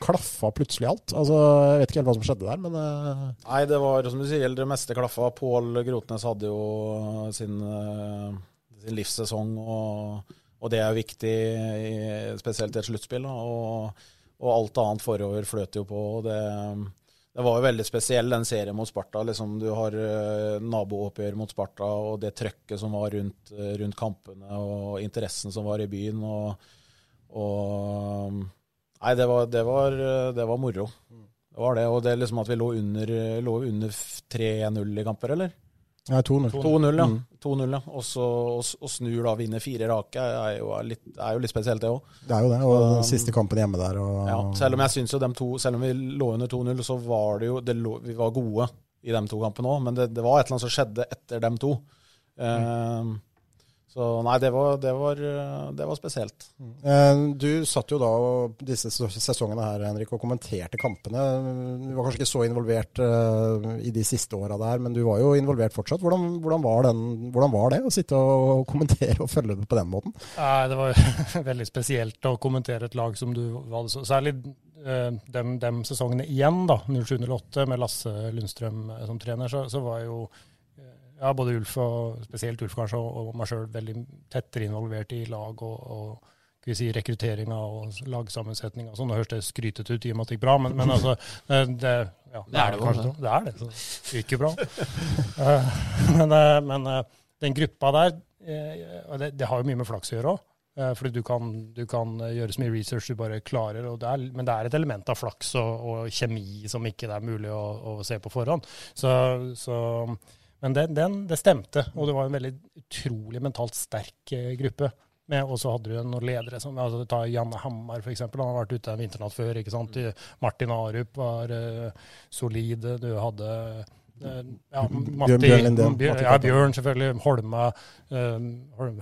klaffa plutselig alt. Altså, Jeg vet ikke helt hva som skjedde der, men uh... Nei, det var som du sier, det meste klaffa. Pål Grotnes hadde jo sin, uh, sin livssesong, og, og, det er viktig, i, spesielt i et sluttspill. Og, og, alt annet forover fløt jo på. og det det var jo veldig spesiell, den serien mot Sparta. Liksom, du har uh, nabooppgjør mot Sparta og det trøkket som var rundt, uh, rundt, kampene, og interessen som var i byen. Og, og Nei, det var, det, var, det var, moro. Det var det. Og det liksom at vi lå under, under 3-0 i kamper, eller? Ja, 2-0. 2-0, ja. Mm. 2-0, ja. Og så og snur da, vinner fire rake, er jo litt, er jo litt spesielt, det òg. Det er jo det, og den siste kampen hjemme der. Og... Ja, selv om jeg syns jo dem to, selv om vi lå under 2-0, så var det jo det lå, Vi var gode i de to kampene òg, men det, det, var et eller annet som skjedde etter dem to. Mm. Uh, så nei, det var, det var, det var spesielt. Mm. du satt jo da disse sesongene her, Henrik, og kommenterte kampene. Du var kanskje ikke så involvert uh, i de siste åra der, men du var jo involvert fortsatt. Hvordan, hvordan, var den, hvordan, var det å sitte og kommentere og følge det på den måten? Nei, Det var [laughs] veldig spesielt å kommentere et lag som du valgte. så Særlig de dem, dem, sesongene igjen, da, 07-08, med Lasse Lundstrøm som trener, så, så var jo ja, både Ulf og spesielt Ulf kanskje, og, meg sjøl veldig tettere involvert i lag og, og si, rekrutteringa og lagsammensetninga. Sånn, det høres det skrytete ut i og med at det gikk bra, men, men altså det, det, ja, det, er det, kanskje det. Det er det. Så det gikk jo bra. uh, men, uh, men uh, den gruppa der eh, og det, det har jo mye med flaks å gjøre òg. Fordi du kan, du kan eh, gjøre så mye research du bare klarer. Og det er, men det er et element av flaks og, og kjemi som ikke det er mulig å, å se på forhånd. Så, så, men det, den, det stemte, og det var en veldig utrolig mentalt sterk eh, gruppe. Og så hadde du noen ledere som altså, Ta Janne Hammar, f.eks. Han har vært ute en vinternatt før. ikke sant? Martin Arup var uh, solid. Du hadde uh, ja, Matti, Bjørn. Bjørn, ja, Bjørn, selvfølgelig. Holma, uh,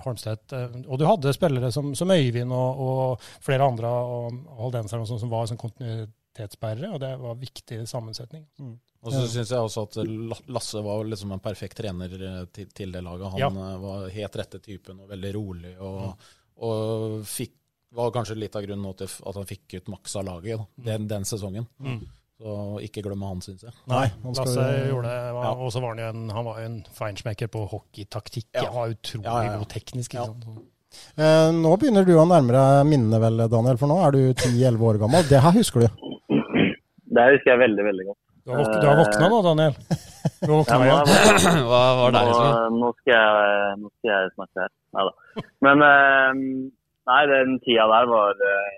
Holmstedt. Og du hadde spillere som, som Øyvind og, og, flere andre og og som, som var som kontinuitetsbærere, og det var viktig sammensetning. Mm. Og så syns jeg også at Lasse var liksom en perfekt trener til, til det laget. Han ja. var helt rette typen og veldig rolig. Og, mm. og fikk, var kanskje litt av grunnen til at han fikk ut maks av laget da, den, den, sesongen. Mm. Så ikke glemme han, syns jeg. Nei, Lasse gjorde det. Ja. Og så var han jo en, han var en feinschmecker på hockeytaktikk. Ja. Han var utrolig ja, god teknisk. ikke? Eh, nå begynner du å nærme deg minnene vel, Daniel, for nå er du 10-11 år gammel. Det her husker du? Det her husker jeg veldig, veldig godt. Du har, våk du har våkna nå, Daniel? Du har våkna igjen. [clears throat] Hva var det? Nå, nå, skal jeg, nå skal jeg snakke her. Nei da. Men eh, nei, den tida der var eh,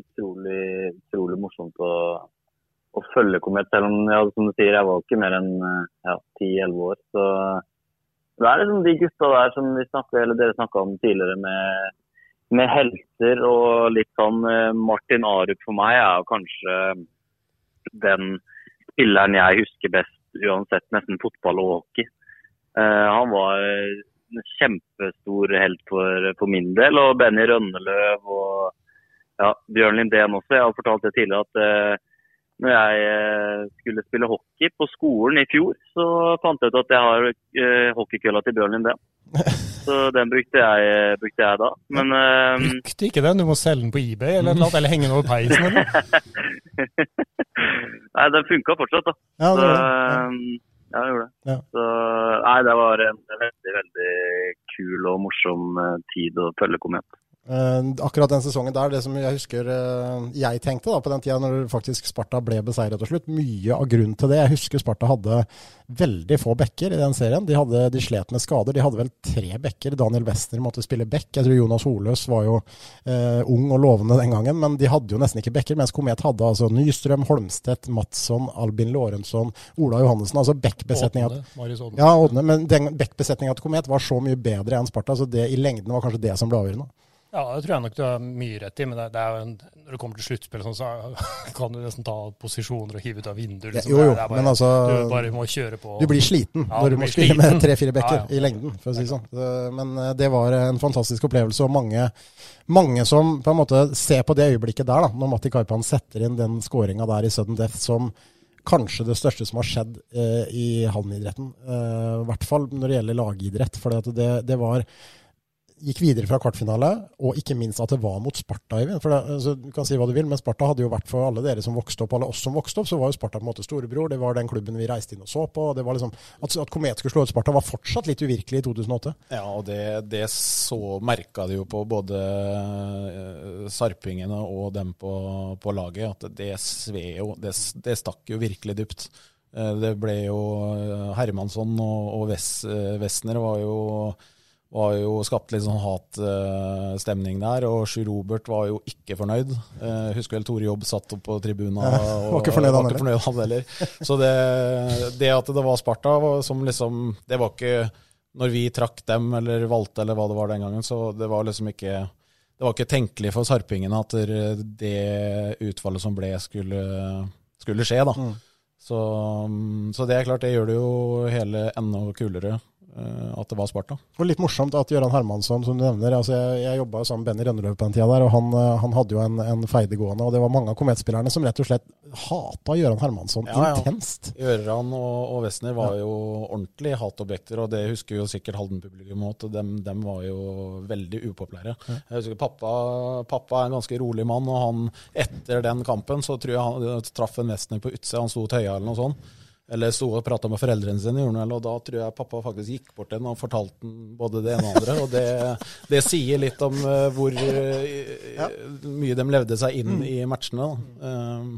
utrolig, utrolig morsomt å, å følge Komet. Selv om ja, som du sier, jeg var ikke mer enn eh, ja, 10-11 år. Så det er liksom de gutta der som vi snakket, eller dere snakka om tidligere, med, med helter og litt sånn Martin Arup for meg er jo kanskje den spilleren jeg husker best, uansett nesten fotball og hockey. Uh, han var en kjempestor helt for, for, min del, og Benny Rønneløv og ja, Bjørn Lindén også. Jeg har fortalt det tidligere at uh, når jeg uh, skulle spille hockey på skolen i fjor, så fant jeg ut at jeg har uh, hockeykølla til Bjørn Lindén. [laughs] Så den brukte jeg, brukte jeg da. Men Brukte ikke den? Du må selge den på eBay eller noe, eller henge den over peisen? eller? [laughs] nei, den funka fortsatt, da. Ja, det, så, ja. ja, det gjorde det. Ja. Så, nei, det var en veldig, veldig kul og morsom eh, tid å følge Komet. Uh, akkurat den sesongen der, det som jeg husker uh, jeg tenkte da på den tida når faktisk Sparta ble beseiret til slutt, mye av grunnen til det Jeg husker Sparta hadde veldig få bekker i den serien. De, hadde, de slet med skader. De hadde vel tre bekker. Daniel Wester måtte spille bekk. Jeg tror Jonas Holøs var jo uh, ung og lovende den gangen, men de hadde jo nesten ikke bekker. Mens Komet hadde altså Nystrøm, Holmstedt, Madsson, Albin Lorenzon, Ola Johannessen. Altså bekkbesetninga ja, Men den bekkbesetninga til Komet var så mye bedre enn Sparta, så det i lengden var kanskje det som ble avgjørende. Ja, det tror jeg nok du har mye rett i. Men det, det er en, når det kommer til sluttspill, sånn, så [laughs] kan du nesten ta posisjoner og hive ut av vinduet. Liksom. Jo, jo, bare, men altså Du bare må kjøre på. Du blir sliten ja, når du, må spille med tre-fire bekker ja, ja. i lengden, for å si det sånn. Men eh, det var en fantastisk opplevelse, og mange, mange som på en måte ser på det øyeblikket der, da, når Matti Karpan setter inn den skåringa der i sudden death som kanskje det største som har skjedd eh, i hallenidretten. Eh, I hvert fall når det gjelder lagidrett. For det, det var gikk videre fra kvartfinale, og ikke minst at det var mot Sparta. For altså, du kan si hva du vil, men Sparta hadde jo vært for alle dere som vokste opp, alle oss som vokste opp, så var jo Sparta på en måte storebror. Det var den klubben vi reiste inn og så på. det var liksom, At, at Komet skulle slå ut Sparta, var fortsatt litt uvirkelig i 2008. Ja, og det, det så merka de jo på både uh, sarpingene og dem på, på laget, at det sved jo Det, det stakk jo virkelig dypt. Uh, det ble jo uh, Hermansson og, og Wessner var jo var jo skapt litt sånn hatstemning der, og Sjur Robert var jo ikke fornøyd. Uh, husker vel Tore Jobb satt opp på tribunen og, var ikke fornøyd, han, han heller. Så det, det, at det var Sparta, var som liksom Det var ikke når vi trakk dem eller valgte eller hva det var den gangen, så det var liksom ikke det var ikke tenkelig for sarpingene at det utfallet som ble, skulle, skulle skje. da. Mm. Så, så, det er klart, det gjør det jo hele enda kulere. Eh, at det var Sparta. Og Litt morsomt at Gøran Hermansson, som du nevner altså Jeg, jeg jobba sammen med Benny Rønneløv på den tida der, og han, eh, han hadde jo en, en feide gående. Og det var mange av kometspillerne som rett og slett hata Gøran Hermansson ja, intenst. Ja. Gøran og, og Wessner var jo ordentlig hatobjekter, og det husker jo sikkert Halden-publikum òg. Dem, dem, var jo veldig upopulære. Ja. Jeg husker pappa, pappa er en ganske rolig mann, og han etter den kampen så tror jeg han traff en Wessner på utsida, han sto tøya eller noe sånt. Eller sto og prata med foreldrene sine, og da tror jeg pappa faktisk gikk bort til ham og fortalte både det ene og andre. Og det, det sier litt om uh, hvor ja. mye de levde seg inn mm. i matchene. Uh,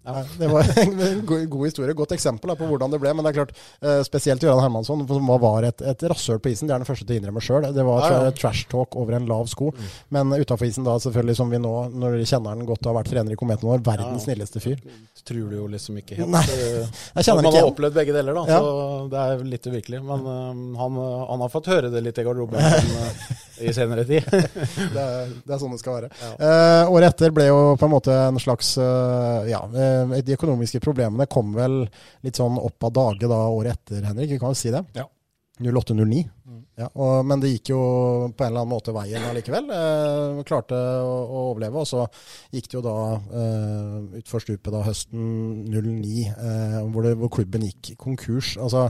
Nei, det var [laughs] en god, historie. Godt eksempel da, på hvordan det ble. Men det er klart, eh, spesielt Gøran Hermansson, som var et, et rasshøl på isen. Det er den første til å innrømme sjøl. Det var Ja, ja. trash talk over en lav sko. Men utafor isen da, selvfølgelig, som vi nå, når vi kjenner han godt og har vært trener i Kometen vår, verdens Ja. snilleste fyr. Tror du jo liksom ikke helt. Nei, Eh, jeg kjenner Man ikke har opplevd begge deler, da, Ja. så det er litt uvirkelig. Men eh, han, han har fått høre det litt i garderoben i senere tid. [laughs] det, er, det er sånn det skal være. Eh, året etter ble jo på en måte en slags Ja, de økonomiske problemene kom vel litt sånn opp av dage da året etter, Henrik. Vi kan jo si det. Ja. 08-09. Ja, og, men det gikk jo på en eller annen måte veien allikevel. Eh, klarte å, å overleve. Og så gikk det jo da eh, utfor stupet da høsten 09, eh, hvor, det, hvor klubben gikk konkurs. Altså,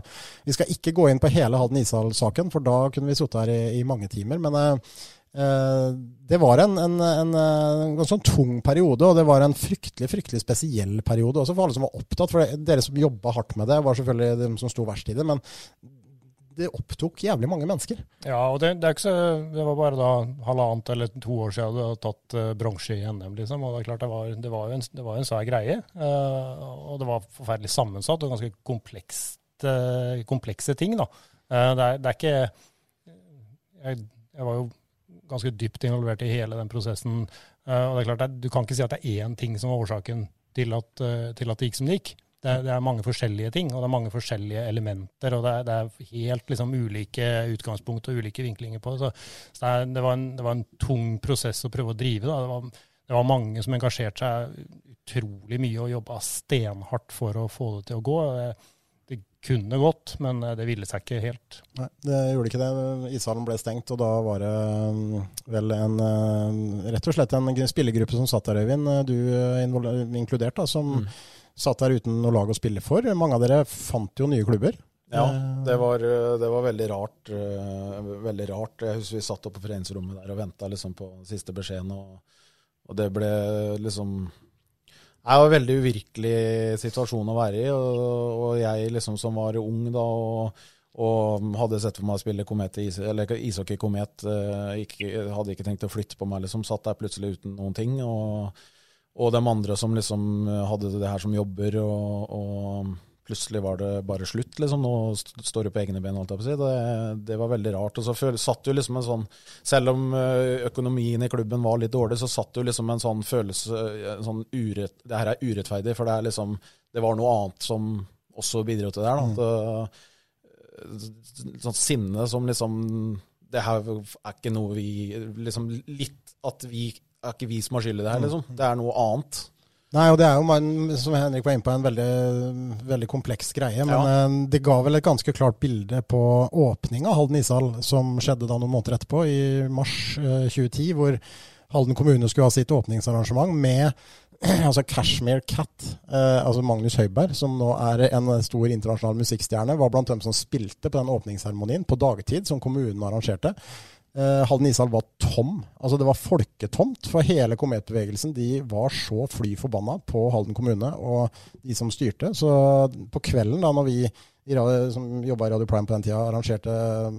vi skal ikke gå inn på hele Halden Ishall-saken, for da kunne vi sittet her i, i mange timer. Men eh, eh, det var en, en, en, en, ganske sånn tung periode, og det var en fryktelig fryktelig spesiell periode også for alle som var opptatt. For dere som jobba hardt med det, var selvfølgelig de som sto verst i det. men det opptok jævlig mange mennesker. Ja, og det, det, så, det var bare da halvannet eller to år siden du hadde tatt uh, bronse i NM, liksom. Og det er klart det var, det var jo en, det var en svær greie. Uh, og det var forferdelig sammensatt og ganske komplekst, uh, komplekse ting, da. Uh, det, er, det er ikke jeg, jeg var jo ganske dypt involvert i hele den prosessen. eh, og det er klart, du kan ikke si at det er én ting som var årsaken til at, eh, til at det gikk som det gikk. Det er, det er mange forskjellige ting, og det er mange forskjellige elementer. Og det er, det er helt liksom ulike utgangspunkt og ulike vinklinger på det. Så, det, er, var en, det var en tung prosess å prøve å drive. Var, det var mange som engasjerte seg utrolig mye og jobba stenhardt for å få det til å gå. Det kunne gått, men det ville seg ikke helt. Nei, det gjorde ikke det. Ishallen ble stengt, og da var det mm, vel en eh, rett og slett en spillergruppe som satt der, Øyvind, eh, du eh, inkludert, da, som satt der uten noe lag å spille for. Mange av dere fant jo nye klubber. Ja, Eh, det var, det var veldig rart. eh, Veldig rart. Jeg husker vi satt oppe på foreningsrommet der og venta liksom på siste beskjeden, og, og det ble liksom Det var en veldig uvirkelig situasjon å være i, og, og jeg liksom som var ung da og, og hadde sett for meg å spille komet, eller ishockey komet, eh, hadde ikke tenkt å flytte på meg, liksom satt der plutselig uten noen ting. og og de andre som liksom hadde det her som jobber, og, og plutselig var det bare slutt. liksom. Nå st- står du på egne ben, holdt jeg på å si. Det, det var veldig rart. Og så føl, satt jo liksom en sånn Selv om økonomien i klubben var litt dårlig, så satt jo liksom en sånn følelse en sånn urett, Det her er urettferdig, for det er liksom Det var noe annet som også bidro til det her. da. At, ø, sånn sinne som liksom Det her er ikke noe vi liksom Litt at vi er ikke vi som har skyld i det her, liksom. Det er noe annet. Nei, og det er jo, man, som Henrik var inne på, en veldig, veldig kompleks greie. Men Ja. eh, det ga vel et ganske klart bilde på åpninga av Halden ishall, som skjedde da noen måneder etterpå, i mars eh, 2010, hvor Halden kommune skulle ha sitt åpningsarrangement med [clears throat] altså Cashmere Cat, eh, altså Magnus Høiberg, som nå er en stor internasjonal musikkstjerne, var blant dem som spilte på den åpningsseremonien på dagtid, som kommunen arrangerte. Eh, Halden ishall var tom. Altså Det var folketomt, for hele kometbevegelsen de var så fly forbanna på Halden kommune og de som styrte. Så på kvelden, da når vi radio, som jobba i Radio Prime på den tida, arrangerte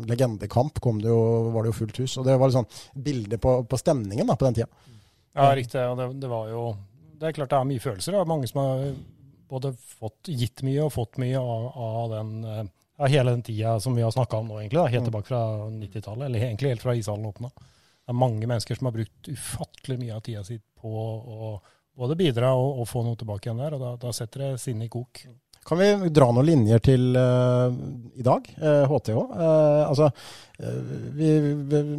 legendekamp, det jo, var det jo fullt hus. Og det var liksom bilde på, på stemningen da på den tida. Ja, riktig. Og det, det var jo Det er klart det er mye følelser. Det er mange som har både fått, gitt mye og fått mye av, av den eh, ja, hele den tida som vi har snakka om nå, egentlig. Da, helt tilbake fra 90-tallet, eller egentlig helt fra ishallen åpna. Det er mange mennesker som har brukt ufattelig mye av tida si på å både bidra og, og få noe tilbake igjen der, og da, da setter det sinnet i kok. Kan vi dra noen linjer til uh, i dag, uh, HTH? Uh, altså, eh, vi,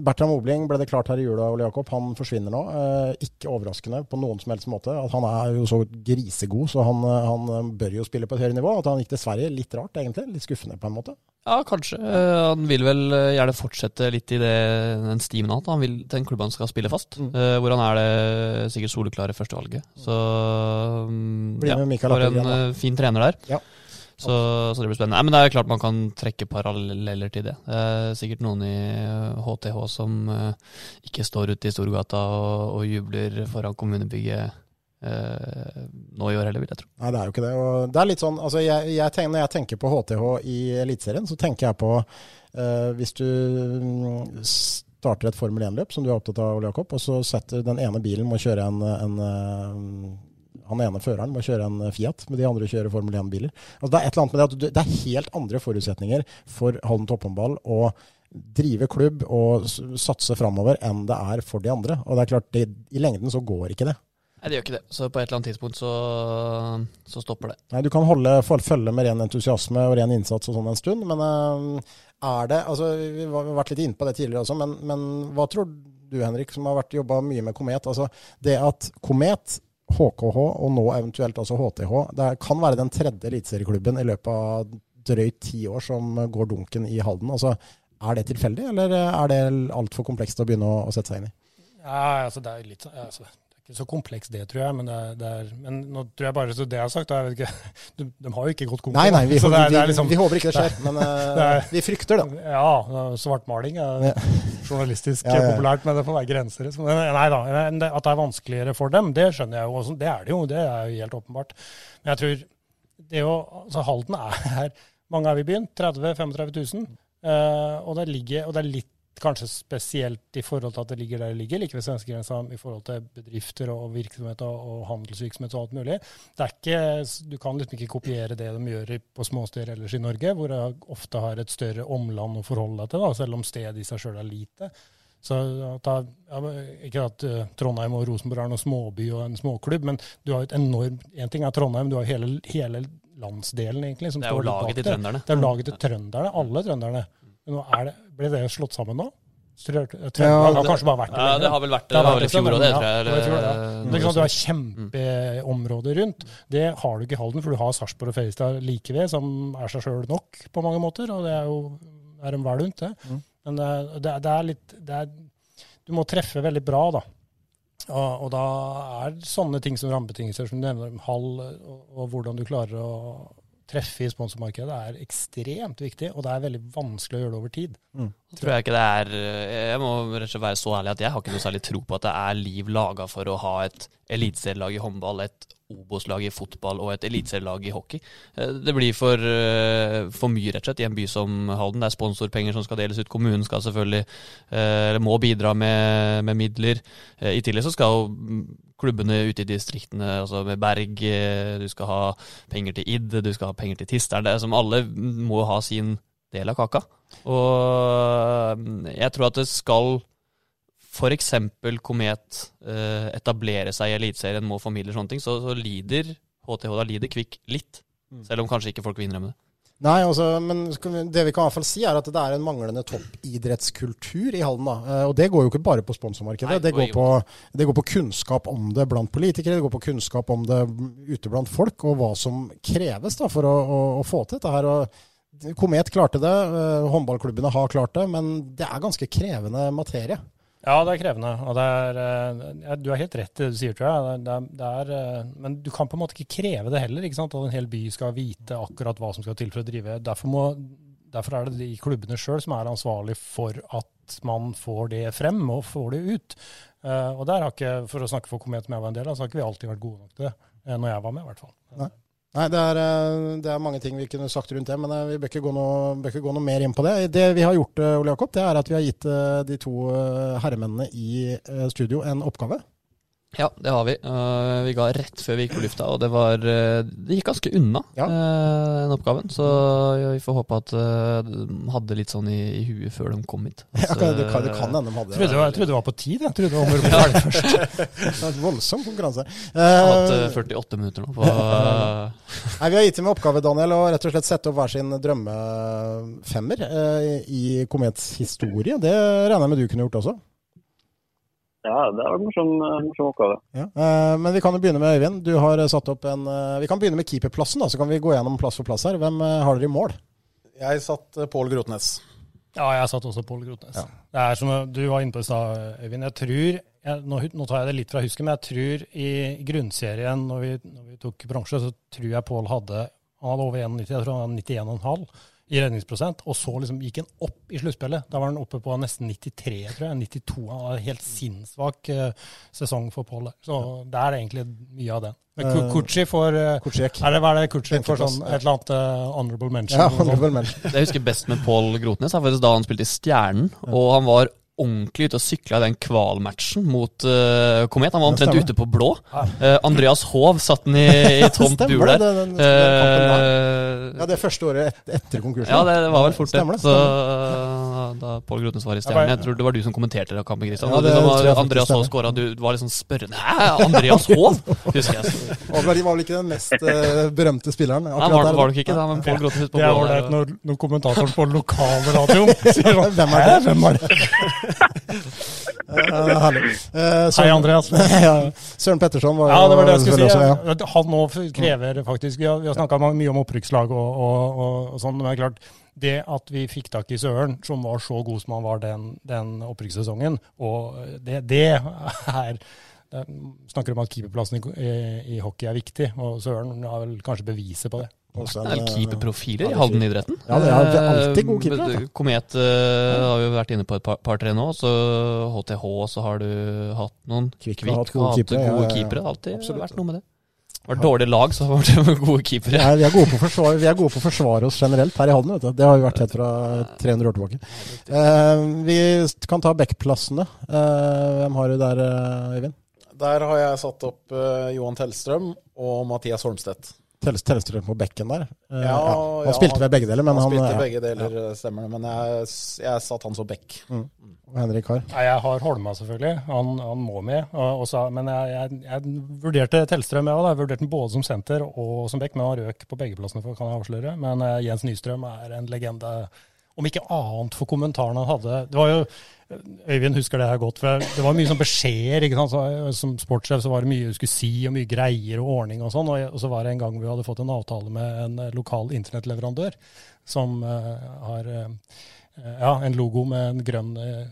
Bertram Obling ble det klart her i jula, Ole Jakob. Han forsvinner nå. Eh, ikke overraskende på noen som helst måte. At han er jo så grisegod, så han, eh, han eh, bør jo spille på et høyere nivå. At han gikk til Sverige, litt rart egentlig. Litt skuffende på en måte. Ja, kanskje. Han vil vel gjerne fortsette litt i det, den stimen han har. Han vil til en klubb han skal spille fast. Mm. hvor han er det sikkert soleklare førstevalget. Så mm, Blir ja, med Mikael for en Appelgren, fin trener der. Ja. Så, så det blir spennende. Nei, men Det er klart man kan trekke paralleller til det. Det er sikkert noen i HTH som uh, ikke står ute i Storgata og, og jubler foran kommunebygget uh, nå i år heller, vil jeg tro. Nei, det er jo ikke det. Og det er litt sånn, altså jeg, jeg tenker, Når jeg tenker på HTH i Eliteserien, så tenker jeg på uh, hvis du mm, starter et Formel 1-løp, som du er opptatt av, Ole Jakob, og så setter den ene bilen må kjøre en, en eh, han ene føreren må kjøre en Fiat, men de andre kjører Formel 1-biler. Altså, det er et eller annet med det at det er helt andre forutsetninger for Halden topphåndball å drive klubb og satse framover enn det er for de andre. Og det er klart, det, i lengden så går ikke det. Nei, det gjør ikke det. Så på et eller annet tidspunkt så, så stopper det. Nei, Du kan holde følge med ren entusiasme og ren innsats og sånn en stund, men eh, er det altså Vi vi har vært litt inne på det tidligere også, men, men hva tror du, Henrik, som har vært jobba mye med Komet? altså Det at Komet, HKH og nå eventuelt også HTH, det kan være den tredje eliteserieklubben i løpet av drøyt ti år som går dunken i Halden. altså Er det tilfeldig, eller er det altfor komplekst å begynne å, å sette seg inn i? Ja, altså det er litt altså, ikke så komplekst det, tror jeg. Men, det er, det er, men nå tror jeg bare så det jeg har sagt, jeg vet ikke, [laughs] de, de har jo ikke gått konkurranse. Nei, nei, vi, Så det er- det vi, liksom- vi håper ikke det skjer, [laughs] men uh, vi frykter [laughs] det. Ja, svartmaling er Ja. journalistisk Ja, ja, ja. populært, men det får være grenser. liksom. Nei da, at det er vanskeligere for dem, det skjønner jeg jo. også. Det er det jo, det er jo helt åpenbart. Men jeg tror det jo, altså Halden er her, mange er vi i byen, 30 000-35 000. Uh, og, det ligger, og det er litt kanskje spesielt i forhold til at det ligger der det ligger, like ved svenskegrensa i forhold til bedrifter og virksomhet og, handelsvirksomhet og alt mulig. Det ikke, du kan liksom ikke kopiere det de gjør på småsteder ellers i Norge, hvor du ofte har et større omland å forholde deg til, da, selv om stedet i seg sjøl er lite. Så ja, Ikke at eh, Trondheim og Rosenborg er noen småby og en småklubb, men du har jo et enormt En ting er Trondheim, du har hele, hele landsdelen, egentlig. Som Det er jo står laget til trønderne. Det er laget til trønderne, alle trønderne. Men nå er det, ble det slått sammen nå? Trø- Trøndelag Ja, har det- kanskje bare vært ja, det har vel vært det. Det var vel i det, fjor også, det tror jeg, Det ja. Det er Du har kjempeområder rundt. Det har du ikke i Halden, for du har Sarpsborg og Fredrikstad like ved, som er seg sjøl nok på mange måter. Og det er jo er en vel unt, det. Mm. Men det, det, det er litt det er, Du må treffe veldig bra, da. Og, og da er sånne ting som rammebetingelser, som du nevner, hall og, og hvordan du klarer å treffe i sponsormarkedet, er ekstremt viktig. Og det er veldig vanskelig å gjøre det over tid. Tror jeg ikke det er Jeg må rett og slett være så ærlig at jeg har ikke noe særlig tro på at det er liv laga for å ha et eliteserielag i håndball, et Obos-lag i fotball og et eliteserielag i hockey. Eh, Det blir for, eh, for mye, rett og slett, i en by som Halden. Det er sponsorpenger som skal deles ut. Kommunen skal selvfølgelig, eh, eller må bidra med, med midler. I tillegg så skal klubbene ute i distriktene, altså med Berg, du skal ha penger til Id, du skal ha penger til Tisteren, det er som alle må ha sin del av kaka. Og jeg tror at det skal f.eks. Komet eh, etablere seg i Eliteserien, må formidle sånne ting, så, så lider HTH, da lider Kvikk litt. Selv om kanskje ikke folk vil innrømme det. Nei, altså, men det vi kan i hvert fall si, er at det er en manglende toppidrettskultur i Halden. da. Eh, Og det går jo ikke bare på sponsormarkedet. Nei, det, går på, det går på kunnskap om det blant politikere, det går på kunnskap om det ute blant folk, og hva som kreves da for å, å, å få til dette her. Og Komet klarte det, eh, håndballklubbene har klart det, men det er ganske krevende materie. Ja, det er krevende. Og det er, eh, du har helt rett i det du sier, tror jeg. Det er, det er, eh, men du kan på en måte ikke kreve det heller. ikke sant? At en hel by skal vite akkurat hva som skal til for å drive. Derfor, må, derfor er det de klubbene sjøl som er ansvarlig for at man får det frem og får det ut. Eh, og der har ikke, for å snakke for Komet som jeg var en del av, så har ikke vi alltid vært gode nok til det. Når jeg var med, i hvert fall. Nei. Nei, det er, eh, det er mange ting vi kunne sagt rundt det, men eh, vi bør ikke gå noe, ikke gå noe mer inn på det. Det vi har gjort, eh, Ole Jakob, det er at vi har gitt de to herremennene i studio en oppgave. Ja, det har vi. Uh, vi ga rett før vi gikk på lufta, og det var uh, Det gikk ganske unna, Ja. uh, den oppgaven. Så vi får håpe at de hadde litt sånn i, i huet før de kom hit. Ja, det kan- det kan hende de hadde trodde, det var- jeg trodde det var på tid. Jeg trodde det var om å bli ferdig først. [laughs] Det var et voldsom konkurranse. Har hatt Eh, eh, 48 minutter nå på [laughs] Nei, Vi har gitt dem oppgave, Daniel, å rett og slett sette opp hver sin drømmefemmer i Komets historie. Det regner jeg med du kunne gjort også? Ja, det var en morsom, morsom oppgave. Ja. Eh, men vi kan jo begynne med Øyvind. Du har eh, satt opp en eh, Vi kan begynne med keeperplassen, da, så kan vi gå gjennom plass for plass her. Hvem eh, har dere i mål? Jeg satt eh, Pål Grotnes. Ja, jeg satt også Pål Grotnes. Det er som du var inne på i stad, Øyvind. Jeg tror, jeg, nå, nå tar jeg det litt fra husken, men jeg tror i grunnserien, når vi, når vi tok bronse, så tror jeg Pål hadde han hadde over 91, jeg tror han hadde 91,5 i redningsprosent. Og så liksom gikk han opp i sluttspillet. Da var han oppe på nesten 93, tror jeg. 92. Han var en helt sinnssvak eh, sesong for Paul. Så det er egentlig mye av den. Men Kuchi Eh, får eh, Er det, Hva er det Kuchi får sånn et eller annet honorable mention? Ja, sånt? honorable mention. Det jeg husker best med Paul Grotnes, er faktisk da han spilte i Stjernen. Og han var ordentlig ute og sykla i den kvalmatchen mot uh, Komet. Han var omtrent ute på blå. Uh, Andreas Hov satt den i, i [laughs] tomt bur det, der. den- den der. Eh, Ja, det første året et, etter konkursen. Ja, det, det var vel fort det. Stemmer det. Så da Pål Grotnes var i stjernen. Jeg tror det var du som kommenterte det kampen, Christian. Ja, det liksom, Andreas Hov skåra, du var liksom spørrende Hæ, Andreas Hov? Husker jeg. [laughs] Og var var vel ikke den mest uh, berømte spilleren? Nei, var, var det ikke det, men Pål Grotnes på Det er blå ålreit der. når, når kommentatoren på lokalradioen [laughs] sier sånn Hvem er det? Hvem er det? Eh, Søren- Hei, Andreas. [laughs] ja, Søren Petterson var Ja, det var det jeg skulle si. ja. Han nå krever faktisk Vi har, har snakka mye om opprykkslag og, og, og, og sånn, men det er klart det at vi fikk tak i Søren, som var så god som han var den, den opprykkssesongen, og det, det er det snakker om at keeperplassen i, i, i hockey er viktig, og Søren har vel kanskje beviset på det. Også Det er en, eh, keeperprofiler i Halden-idretten. Ja, det er alltid gode keepere, Eh, altså. Komet uh, har jo vært inne på et par- par-tre nå, så HTH så har du hatt noen. Kvikk har hatt gode keepere, Det gode ja, ja. keepere. Alltid Absolutt. vært noe med det. Var det dårlig lag, så var det gode keepere. Nei, vi, er gode på å forsvare, vi er gode på å forsvare oss generelt her i Halden. Vet du. Det har vi vært helt fra 300 år tilbake. Uh, vi kan ta backplassene. Uh, hvem har du der, eh, Øyvind? Der har jeg satt opp eh, Johan Tellstrøm og Mathias Holmstedt. Telles Tellstrøm på bekken der. Eh, Ja, Han ja, spilte ved begge deler, men han, han spilte ja. begge deler, stemmer det. Men jeg, jeg satt han som bekk. Mm. Og Henrik har. Nei, jeg har Holma, selvfølgelig. Han, han må med. Og, og men jeg, jeg, jeg vurderte Tellstrøm, jeg òg. Jeg vurderte den både som senter og som bekk, men han røk på begge plassene, for, kan jeg avsløre. Men eh, Jens Nystrøm er en legende, om ikke annet for kommentarene han hadde. Det var jo Øyvind husker det her godt. for Det var mye sånn beskjeder. Så, som sportssjef så var det mye du skulle si, og mye greier og ordning og sånn. Og, så var det en gang vi hadde fått en avtale med en eh, lokal internettleverandør som eh, har eh, ja, en logo med en grønn eh,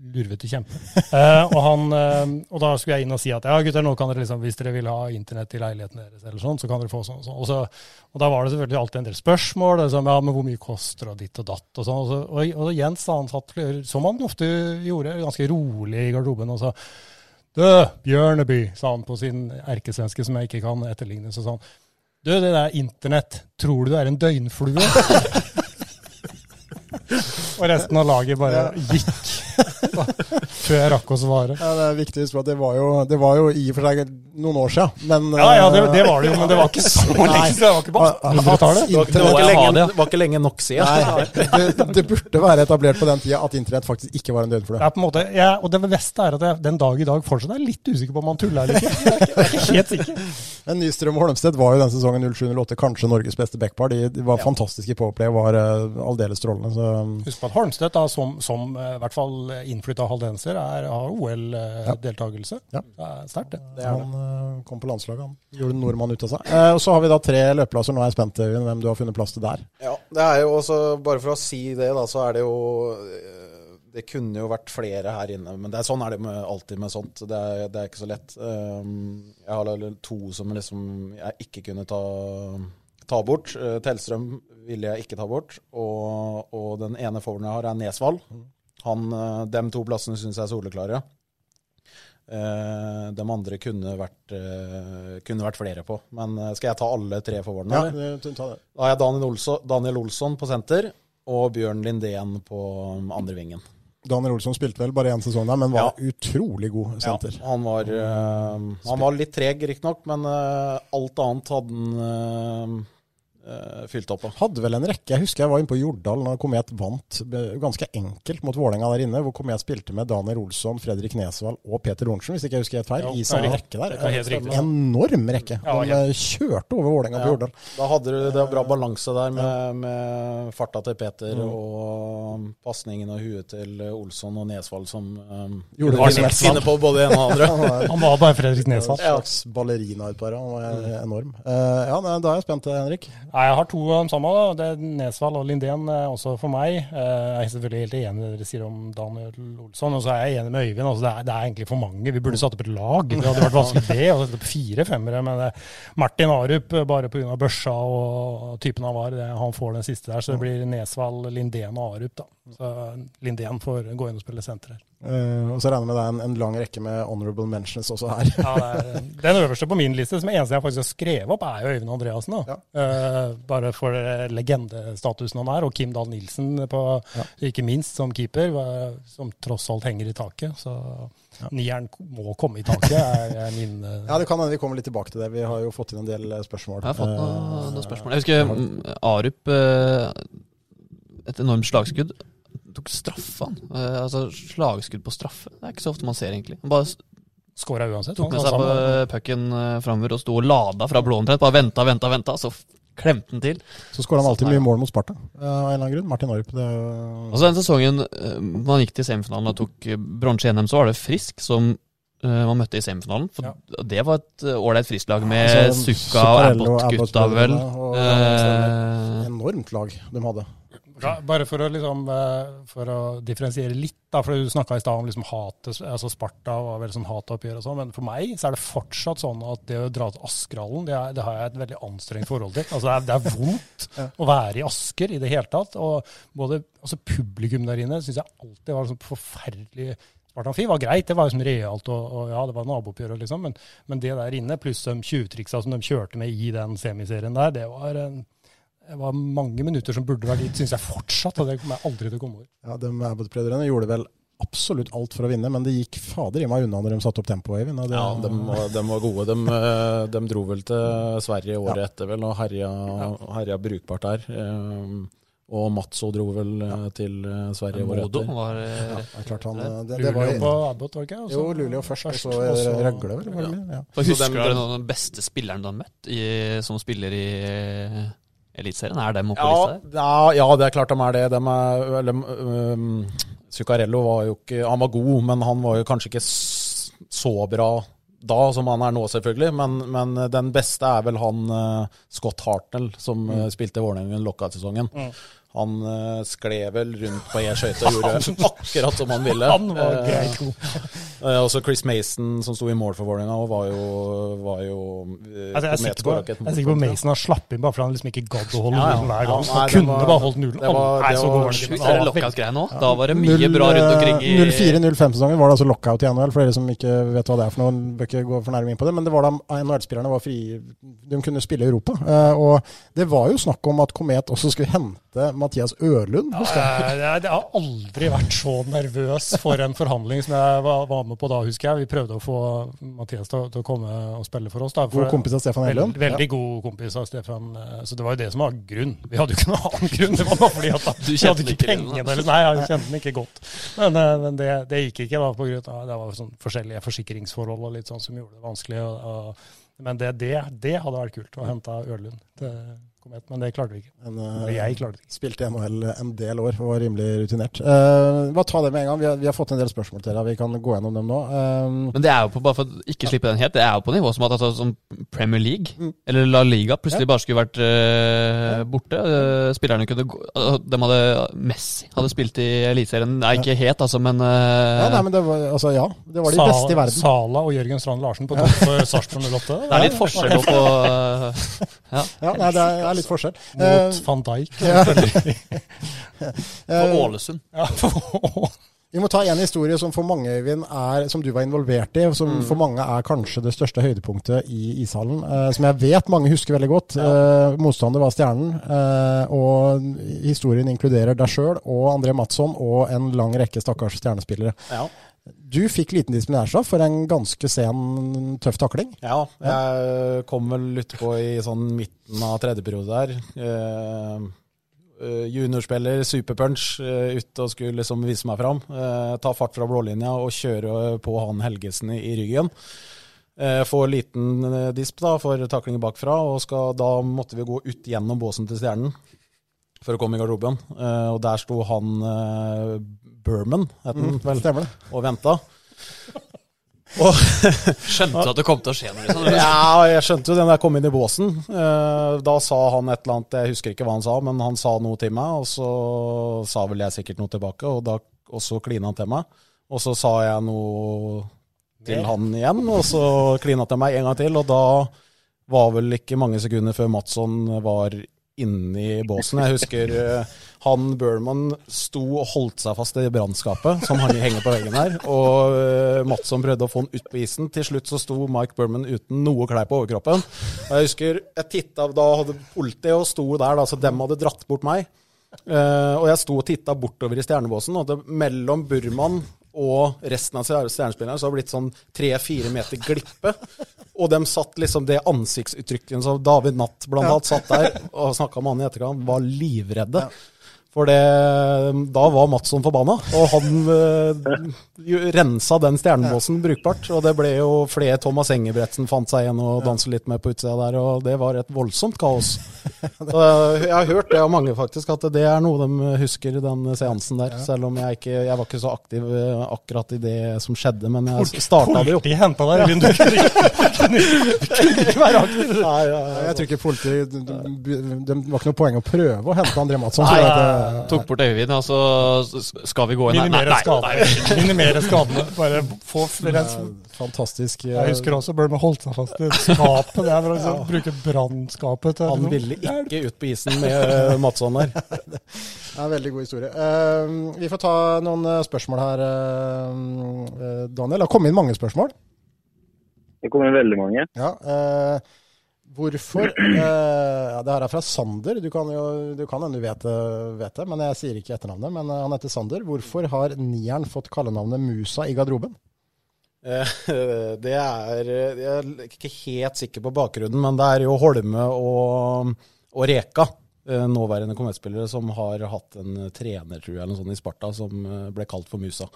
lurvete kjempe. [laughs] Eh, og, han, eh, og da skulle jeg inn og si at ja, gutter, nå kan dere liksom, hvis dere vil ha internett i leiligheten deres, eller sånn, så kan dere få sånn. og sånn. Og, så, og da var det selvfølgelig alltid en del spørsmål. Liksom, ja, men hvor mye koster og ditt og datt og sånn. Og, så, og, og Jens han satt, som han ofte gjorde, ganske rolig i garderoben og sa Du, Bjørneby, sa han på sin erkesvenske som jeg ikke kan etterligne. Så sa han Du, det der internett, tror du det er en døgnflue? [laughs] og resten av laget bare gikk [laughs] før jeg rakk å svare. Ja, det er viktig å huske at det var, jo, det var jo i og for seg noen år siden, men Ja, ja, det, det var det jo, men det var ikke så [laughs] lenge siden. Det var ikke på 1800-tallet. Det det, var ikke lenge, det var ikke lenge nok siden. [laughs] Nei, det, det burde være etablert på den tida at internett faktisk ikke var en Det døgnflue. er på en måte, ja, og det beste er at jeg den dag i dag fortsatt er litt usikker på om han tulla eller ikke. [laughs] Jeg er ikke, er helt sikker. Men Nystrøm og Holmstedt var jo den sesongen 07-08 kanskje Norges beste backpar. De, de var fantastiske i Powerplay og var uh, aldeles strålende. Så Husk på at Holmstedt, da, som, som uh, i hvert fall innflytta haldenser, er, har OL-deltakelse. Ja. Det er sterkt, det. han eh, kom på landslaget, han. Gjorde nordmann ut av seg. Eh, og så har vi da tre løpeplasser. Nå er jeg spent, Øyvind, hvem du har funnet plass til der. Ja, det er jo også, bare for å si det, da, så er det jo eh, Det kunne jo vært flere her inne, men det er sånn er det med, alltid med sånt. Det er, det er ikke så lett. Um, jeg har to som liksom jeg ikke kunne ta, ta bort. Uh, Tellstrøm ville jeg ikke ta bort. Og, og den ene forwarden jeg har, er Nesvall. Han, de to plassene syns jeg er soleklare. Uh, de andre kunne vært, uh, kunne vært flere på. Men uh, skal jeg ta alle tre forwardene? Ja, ta det. Da har jeg Daniel Olsson, Daniel Olsson på senter og Bjørn Lindén på um, andre vingen. Daniel Olsson spilte vel bare én sesong der, men var utrolig god senter. Ja, han, var, han var litt treg, riktignok, men alt annet hadde han fylt opp på. Hadde vel en rekke. Jeg husker jeg var inne på Jordal da Komet vant eh, ganske enkelt mot Vålerenga der inne, hvor Komet spilte med Daniel Olsson, Fredrik Nesvall og Peter Lorentzen, hvis ikke jeg husker helt feil, Ja, i samme rekke der. Er riktig. Enorm rekke. Ja, De eh, kjørte over Vålerenga på Ja, Jordal. Da hadde du det bra balanse der med, med farta til Peter Mm. og pasningen og huet til Olsson og Nesvall som um, Gjorde som helst. finne på både en ene og andre. [laughs] Han var bare Fredrik Nesvall. Ja. slags ballerina utpå her. Han var enorm. Uh, ja, da er jeg spent, Henrik. Nei, Jeg har to av dem samme. da. Det er Nesvall og Lindén eh, også for meg. Eh, Jeg er selvfølgelig helt enig i det dere sier om Daniel Olsson. Og så er jeg enig med Øyvind. Altså det, er, det er egentlig for mange. Vi burde satt opp et lag. Det hadde vært vanskelig det. å sette opp fire femmere. Men Martin Arup, eh, bare pga. børsa og typen han var, han får den siste der. Så det blir Nesvall, Lindén og Arup. da. Så Lindén får gå inn og spille senter her. Eh, og så regner jeg med det er en, en lang rekke med honorable mentions også her. Ja, er, den øverste på min liste, som er eneste jeg faktisk har skrevet opp, er jo Øyvind Andreassen. Ja. Uh, bare for eh, legendestatusen han er, og Kim Dahl Nilsen, på, ikke minst som keeper, som tross alt henger i taket. Så nieren må komme i taket, er, er min uh... Ja, det kan hende vi kommer litt tilbake til det. Vi har jo fått inn en del eh, spørsmål. Jeg har fått noen, Eh, noen spørsmål. Jeg husker Arup, eh, et enormt slagskudd, tok straffa han. Eh, altså slagskudd på straffe. Det er ikke så ofte man ser, egentlig. Han bare Skåra uansett. tok med seg på sammen. pucken eh, framover og sto og lada fra blå omtrent. Bare venta, venta, venta. Så klemte han til. Så skårer han alltid mye mål mot Sparta, eh, av en eller annen grunn. Martin Arup. Det Altså Den sesongen eh, man gikk til semifinalen og tok eh, bronse i NM, så var det Frisk som eh, man møtte i semifinalen. For Det var et eh, ålreit Frisk-lag med Altså, Sukka og Abbott-gutta, vel. og- Eh, Enormt lag de hadde. Ja, bare for å, liksom, eh, for å differensiere litt, da, for du snakka i stad om liksom hate, altså Sparta var vel sånn hatoppgjør og sånn, men for meg så er det fortsatt sånn at det å dra til Askerhallen, det, det har jeg et veldig anstrengt forhold til. Altså det er, det er vondt å være i Asker i det hele tatt. Og både altså publikum der inne syns jeg alltid var sånn forferdelig Sparta Amfi var greit, det var liksom realt, og, og ja, det var nabooppgjør, liksom, men, men det der inne, pluss de tjuvtriksa som de kjørte med i den semiserien der, det var en det var mange minutter som burde vært gitt, syns jeg fortsatt. Og det kommer jeg aldri til å komme over. Ja, De Abbott-brødrene gjorde vel absolutt alt for å vinne, men det gikk fader i meg unna når de satte opp tempoet, Eivind. og Ja, de, var- de var gode. De, eh, de dro vel til Sverige året etter vel, og herja, herja brukbart der. Eh, Og Matso dro vel eh, til eh, Sverige året Modo etter. var eh, Ja, klart han, det, det var, på Abbott, var det ikke? Jo, Luleå først, og så Røgle, vel? Ja. Ja. Husker du noen av de beste spillerne du har møtt i, som spiller i Eliteserien? Er dem oppe på Ja, lista ja, ja, det er klart de er det. De er, eller, um, Zuccarello var jo ikke Han var god, men han var jo kanskje ikke så bra da som han er nå, selvfølgelig. Men, men den beste er vel han uh, Scott Hartnell, som Mm. eh, spilte Vålerengen lockout-sesongen. Mm. Han uh, skled vel rundt på ei skøyte og [laughs] gjorde akkurat som han ville. Han var Eh, greit god. Uh, [laughs] også Chris Mason, som sto i mål for Vålerenga, var jo, var jo uh, Altså, jeg, er sikker på, jeg er sikker på Mason har slapp inn bare fordi han liksom ikke gadd å holde Ja, ja. nullen hver gang. Ja, Han kunne var- bare holdt nullen. det var- det så var det var lockout-greia nå. Da var det mye bra rundt omkring i 04-05-sesongen var det altså lockout i NHL, for dere som ikke vet hva det er for noe. Bør ikke gå for nærme inn på det, men det var da NHL-spillerne var fri De kunne spille i Europa. Uh, og det var jo snakk om at Komet også skulle hente Mathias Ørlund. husker jeg. Jeg, jeg har aldri vært så nervøs for en forhandling som jeg var, var med på da, husker jeg. Vi prøvde å få Mathias til, til å komme og spille for oss. Da, for God kompis av Stefan Hellum. Veldig, ja. god kompis av Stefan. eh, Så det var jo det som var grunn. Vi hadde jo ikke noen annen grunn. Det var bare fordi at [laughs] da, Du vi hadde ikke pengene? Eller, nei, jeg kjente den ikke godt. Men, eh, men det, det gikk ikke. da, på grunn av, Det var sånn forskjellige forsikringsforhold og litt sånn som gjorde det vanskelig. Og, og, men det, det, det hadde vært kult å hente Ørlund til Komet, men det klarte vi ikke. Men, eh, jeg klarte det ikke. Spilte i NHL en del år og var rimelig rutinert. Uh, bare ta det med en gang. Vi har, vi har fått en del spørsmål til deg. Vi kan gå gjennom dem nå. Eh, Men det er jo på, bare for å ikke slippe den helt, det er jo på nivå som at altså, som Premier League, eller La Liga, plutselig bare skulle vært uh, borte. Eh, spillerne kunne gå altså, De hadde Messi hadde spilt i Eliteserien. Nei, ikke helt, altså, men eh, ja, nei, men det var, altså, ja, det var de Sala, beste i verden. Sala og Jørgen Strand Larsen på topp for Sarpsborg 08. Det er litt forskjell på [laughs] eh, ja. Ja, nei, det er, er litt forskjell. Mot Eh, van Dijk. [laughs] ja. [laughs] For Eh, Ålesund. Ja, for- [laughs] Vi må ta en historie som for mange, Øyvind, er, som du var involvert i, som Mm. for mange er kanskje det største høydepunktet i ishallen. Eh, som jeg vet mange husker veldig godt. Eh, motstander var Stjernen, eh, og historien inkluderer deg sjøl og André Madsson og en lang rekke stakkars stjernespillere. Ja. Du fikk liten disiplinærstraff for en ganske sen, tøff takling. Ja, jeg kom vel utpå i sånn midten av tredje periode der. Eh, eh, juniorspiller, superpunch, eh, ut og skulle liksom vise meg fram. Eh, ta fart fra blålinja og kjøre på han Helgesen i, i ryggen. Eh, få liten eh, disp da for takling bakfra, og skal, da måtte vi gå ut gjennom båsen til Stjernen for å komme i garderoben. Og der sto han Berman, het den Mm, vel, stemmer det. og venta. [laughs] Og Skjønte at det kom til å skje noe. Liksom. ja, jeg skjønte jo det da jeg kom inn i båsen. Eh, Da sa han et eller annet, jeg husker ikke hva han sa, men han sa noe til meg, og så sa vel jeg sikkert noe tilbake, og, da, og så klina han til meg. Og så sa jeg noe til han igjen, og så klina han til meg en gang til, og da var vel ikke mange sekunder før Madsson var inni båsen. Jeg husker eh, han Burman sto og holdt seg fast i brannskapet som han henger på veggen her. Og eh, Madsson prøvde å få han ut på isen. Til slutt så sto Mike Burman uten noe klær på overkroppen. Og jeg husker jeg titta, da hadde politiet og sto der, da, så dem hadde dratt bort meg. Uh, og jeg sto og titta bortover i stjernebåsen, og det, mellom Burman og resten av stjernespillerne så har det blitt sånn tre-fire meter glippe. Og de satt liksom det ansiktsuttrykket som David Natt blant Ja. annet satt der og snakka med han i etterkant, var livredde. For det, da var Matsson forbanna, og han eh, rensa den stjernebåsen brukbart. Og det ble jo flere Thomas Engebretsen fant seg igjen og danset litt med på utsida der, og det var et voldsomt kaos. Så eh, jeg har hørt det av mange faktisk, at det er noe de husker, den seansen der. Selv om jeg ikke jeg var ikke så aktiv eh, akkurat i det som skjedde, men jeg starta det jo. Politiet henta deg, Øyvind. Du kunne ikke- du kunne ikke være aktiv. Nei, ja, ja. Jeg tror ikke politiet Det var ikke noe poeng å prøve å hente André Matsson. Nei, eh, tok bort Øyvind, altså så skal vi gå inn her. Minimere skadene. Minimere skadene. Bare få flere eh, Fantastisk. eh, Jeg husker også Burma holdt seg fast i skapet. Det er for å liksom, bruke brannskapet til Han ville ikke ut på isen med eh, Madsson der. Det er en veldig god historie. Eh, vi får ta noen eh, spørsmål her, eh, eh, Daniel. Det har kommet inn mange spørsmål. Det kommer veldig mange. Ja, eh, hvorfor [clears throat] eh, ja, Det her er fra Sander. Du kan jo du kan hende du vet, vet det, men jeg sier ikke etternavnet. Men eh, han heter Sander. Hvorfor har nieren fått kallenavnet Musa i garderoben? Eh, [laughs] Det er Jeg er ikke helt sikker på bakgrunnen, men det er jo Holme og, og Reka, eh, nåværende kommentspillere, som har hatt en trener, tror jeg, eller noe sånt i Sparta, som eh, ble kalt for Musa.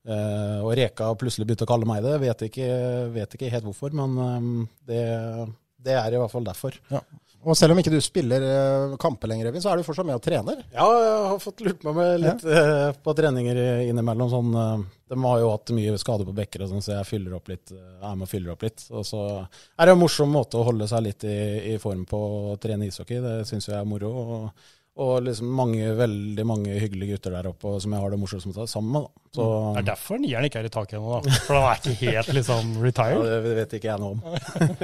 Uh, Og Reka plutselig begynte å kalle meg det. Vet ikke, vet ikke helt hvorfor, men eh, det, det er i hvert fall derfor. Ja. Og selv om ikke du spiller eh, kamper lenger, Evin, så er du fortsatt med og trener. Ja, jeg har fått lurt meg med litt ja. på treninger innimellom. Sånn, eh, de har jo hatt mye skade på bekker, og sånn, så jeg fyller opp litt, eh, er med og fyller opp litt. Og så er det en morsom måte å holde seg litt i, i form på å trene ishockey. Det syns jeg er moro. Og, og liksom mange, veldig mange hyggelige gutter der oppe som jeg har det morsomt med sammen med. Så, mm. Det er derfor nieren ikke er i taket ennå, da. For han er ikke helt liksom ja, retired. det vet ikke jeg noe om.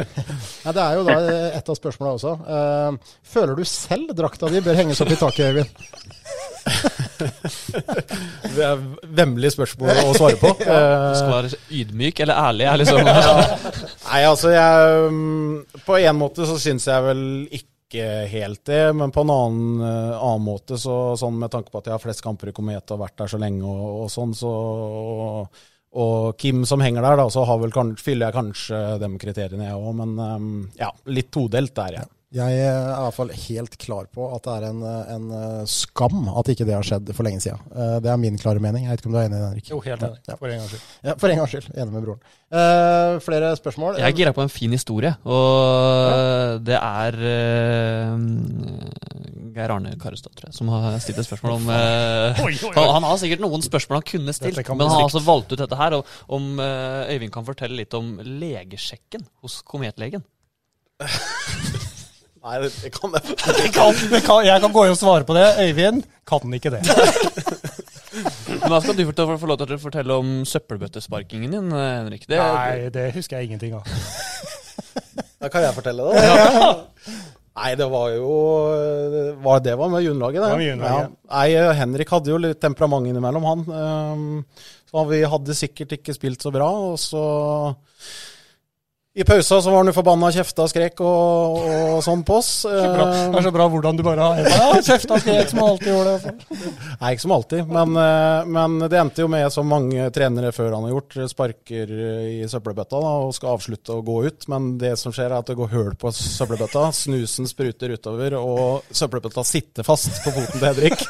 [laughs] Ja, det er jo da et av spørsmålene også. Uh, føler du selv drakta di bør henges opp i taket, Øyvind? [laughs] Det er vemmelig spørsmål å svare på. [laughs] Du skal være ydmyk eller ærlig. Liksom. Nei, altså jeg mm, På en måte så syns jeg vel ikke helt det, men på en annen, eh, annen måte, så, sånn med tanke på at jeg har flest kamper i Komet og vært der så lenge og, og sånn, så og, og Kim som henger der, da, så har vel, fyller jeg kanskje de kriteriene, jeg òg. Men um, ja, litt todelt der, jeg. Jeg er i hvert fall helt klar på at det er en, en eh, skam at ikke det har skjedd for lenge siden. Eh, Det er min klare mening. Jeg vet ikke om du er enig, Henrik? Jo, helt enig. Ja. For en gangs skyld. Ja, for en gangs skyld. Enig med broren. Uh, flere spørsmål? Jeg er gira på en fin historie, og det er uh, Geir Arne Karestad, tror jeg, som har stilt et spørsmål om uh, Oi, oi, oi. han, har sikkert noen spørsmål han kunne stilt, men han har altså valgt ut dette her. Og, om Øyvind kan fortelle litt om legesjekken hos kometlegen. [laughs] Nei, det, det kan jeg [laughs] Det kan, det kan, jeg kan gå inn og svare på det. Øyvind kan ikke det. [laughs] Men da skal du få få lov til å fortelle om søppelbøttesparkingen din, eh, Henrik. Det, Nei, det husker jeg ingenting av. [laughs] Da kan jeg fortelle det. Ja. Nei, det var jo var, Det var med juniorlaget, det. Det var med juniorlaget. Ja. Nei, Henrik hadde jo litt temperament innimellom, han. Ehm, Så vi hadde sikkert ikke spilt så bra. Og så i pausa så var han jo forbanna, kjefta skrek og, og sånn på oss. Det er så bra hvordan du bare har ja, kjefta skrek som alltid gjorde det. Nei, ikke som alltid, men, eh, men det endte jo med, som mange trenere før han har gjort, sparker i søppelbøtta da, og skal avslutte å gå ut. Men det som skjer, er at det går høl på søppelbøtta, snusen spruter utover, og søppelbøtta sitter fast på foten til Hedrik.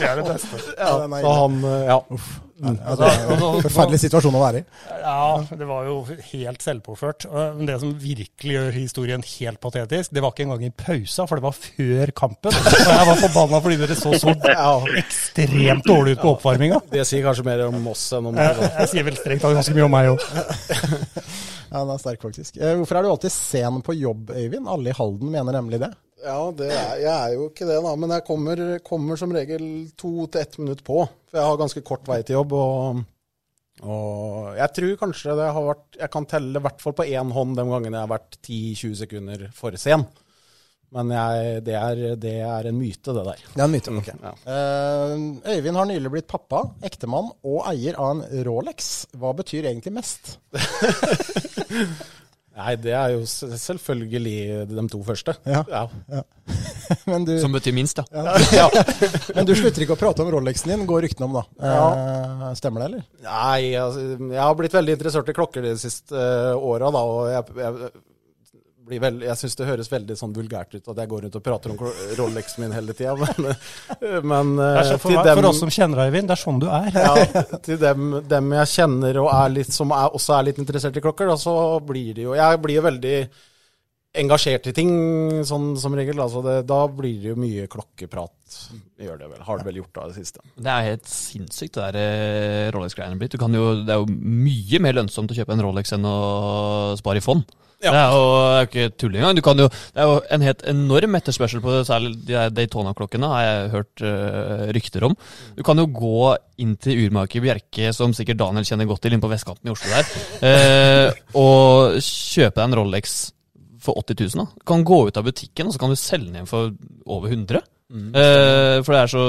Det er det beste. Ja, den er så han, eh, ja. Ja, det Altså, en [laughs] forferdelig situasjon å være i. Ja, det var jo helt selvpåført. Men Det som virkelig gjør historien helt patetisk, det var ikke engang i pausa, for det var før kampen. Og jeg var forbanna fordi dere så så [laughs] ekstremt dårlig ut på oppvarminga. Det sier kanskje mer om oss enn om Jeg, meg. jeg sier vel strengt tatt ganske mye om meg òg. [laughs] Ja, den er sterk, faktisk. Eh, Hvorfor er du alltid sen på jobb, Øyvind? Alle i Halden mener nemlig det. Ja, det er, jeg er jo ikke det, da. Men jeg kommer, kommer som regel to til ett minutt på. For jeg har ganske kort vei til jobb. Og, og jeg tror kanskje det har vært Jeg kan telle i hvert fall på én hånd de gangene jeg har vært 10-20 sekunder for sen. Men jeg, det, er, det er en myte, det der. Det er en myte, ok. Eh, Øyvind har nylig blitt pappa, ektemann og eier av en Rolex. Hva betyr egentlig mest? [laughs] Nei, det er jo selvfølgelig de to første. Ja. Ja. [laughs] Men du, Som betyr minst, ja. [laughs] ja. Men du slutter ikke å prate om Rolexen din, går ryktene om da. Eh, stemmer det, eller? Nei, altså, jeg har blitt veldig interessert i klokker de siste uh, åra, da. Og jeg, jeg, blir vel, jeg syns det høres veldig sånn vulgært ut at jeg går rundt og prater om Rolexen min hele tida, [laughs] men, men er eh, for, til meg- dem for oss som kjenner deg, Øyvind, det er sånn du er. ja, til dem, dem jeg kjenner og er litt, som er, også er litt interessert i klokker, da, så blir det jo Jeg blir jo veldig engasjert i ting, sånn som regel. Altså det, da blir det jo mye klokkeprat. Gjør det vel. Har det vel gjort da det siste. Det er helt sinnssykt, det der eh, Rolex-greiene blitt. Du kan jo, det er jo mye mer lønnsomt å kjøpe en Rolex enn å spare i fond. Ja. Det er jo det er ikke tull engang. Jo, det er jo en helt enorm etterspørsel på særlig de Daytona-klokkene, har jeg hørt uh, rykter om. Du kan jo gå inn til urmaker Bjerke, som sikkert Daniel kjenner godt til, inne på vestkanten i Oslo der, uh, og kjøpe deg en Rolex for 80 000. Da. Du kan gå ut av butikken, og så kan du selge den igjen for over 100 Mm. eh, For det er så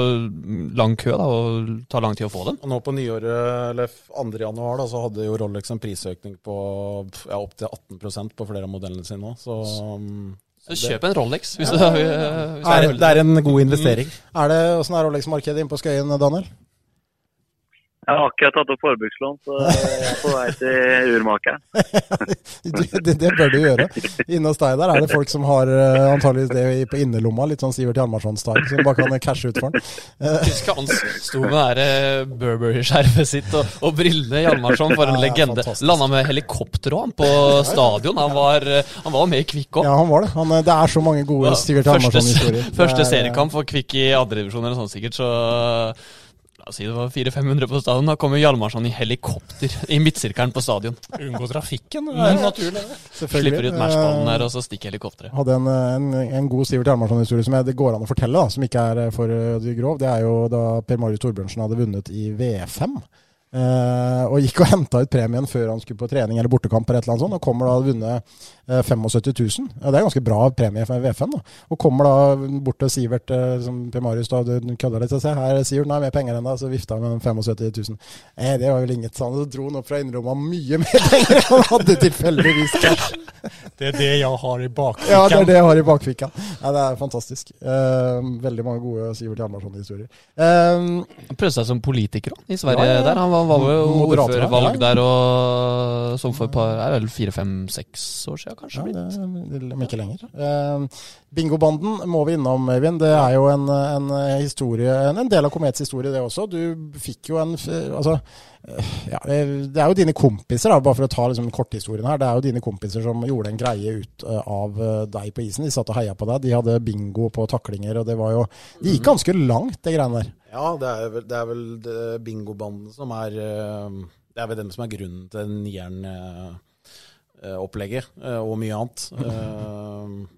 lang kø, da, og tar lang tid å få den. Og nå på nyåret, eller 2. januar, da, så hadde jo Rolex en prisøkning på ja, opptil 18% på flere av modellene sine nå. Så, um, Så kjøp en Rolex, hvis Ja. du hvis det, er, det er en god investering. Er det, Åssen er Rolex-markedet inne på Skøyen, Daniel? Jeg har akkurat tatt opp forbrukslån, så jeg er på vei til urmakeren. [laughs] det, det, bør du gjøre. Inne hos deg der er det folk som har uh, antageligvis det på innerlomma, litt sånn Sivert Hjalmarsson-style, som bare kan cashe ut for den. Husk Husker han sto med det der Burberry-skjerfet sitt og, og brillene. Hjalmarsson, for en Ja, legende. Landa med helikopter òg, han, på stadion. Han var, eh, han var med i Kvikk òg. ja, han var det. Han, eh, det er så mange gode Sivert Hjalmarsson-historier. Første er, seriekamp for Kvikk i andredivisjon eller sånn sikkert, så si det var 400-500 på stadion. Da kommer Hjalmarsson i helikopter i midtsirkelen på stadion. Unngå trafikken, det er naturlig. Selvfølgelig. Slipper ut matchballen der, og så stikker helikopteret. hadde en, en, en god Sivert Hjalmarsson-historie som jeg, det går an å fortelle, da, som ikke er eh, for de grov. Det er jo da Per Marius Torbjørnsen hadde vunnet i V5. eh, og gikk og henta ut premien før han skulle på trening eller bortekamp, eller et eller annet sånt, og kommer da og vunnet eh, 75 000. Ja, det er ganske bra premie for V5. da. Og kommer da bort til Sivert, eh, som Per Marius da du kødder litt, og sier her, Sivert, nei, mer penger enn deg, så vifta han med den 75 000. Eh, det var vel inget, sa han. Så dro han opp fra innerrommet mye mer penger enn han hadde tilfeldigvis cash. Det er det jeg har i bakfikken. Ja, det er det jeg har i bakfikka. Ja, det er fantastisk. Eh, veldig mange gode Sivert Hjalmarsson-historier. Eh, Han prøvde seg som politiker da, i Sverige. Ja, ja. der. Han var, var jo ordførervalg der og som for et par, er vel fire-fem-seks år siden, kanskje. ja, blitt. det ikke lenger. Uh, Bingobanden må vi innom, Øyvind. Det er jo en, en historie, en, del av Komets historie, det også. Du fikk jo en Altså, eh, ja, det er jo dine kompiser, da, bare for å ta liksom korthistorien her. Det er jo dine kompiser som gjorde en greie ut eh, av eh, deg på isen. De satt og heia på deg. De hadde bingo på taklinger, og det var jo Det gikk ganske langt, det greiene der. Ja, det er vel, det er vel bingobanden som er eh, Det er vel dem som er grunnen til nieren-opplegget, eh, og mye annet. [laughs] Eh,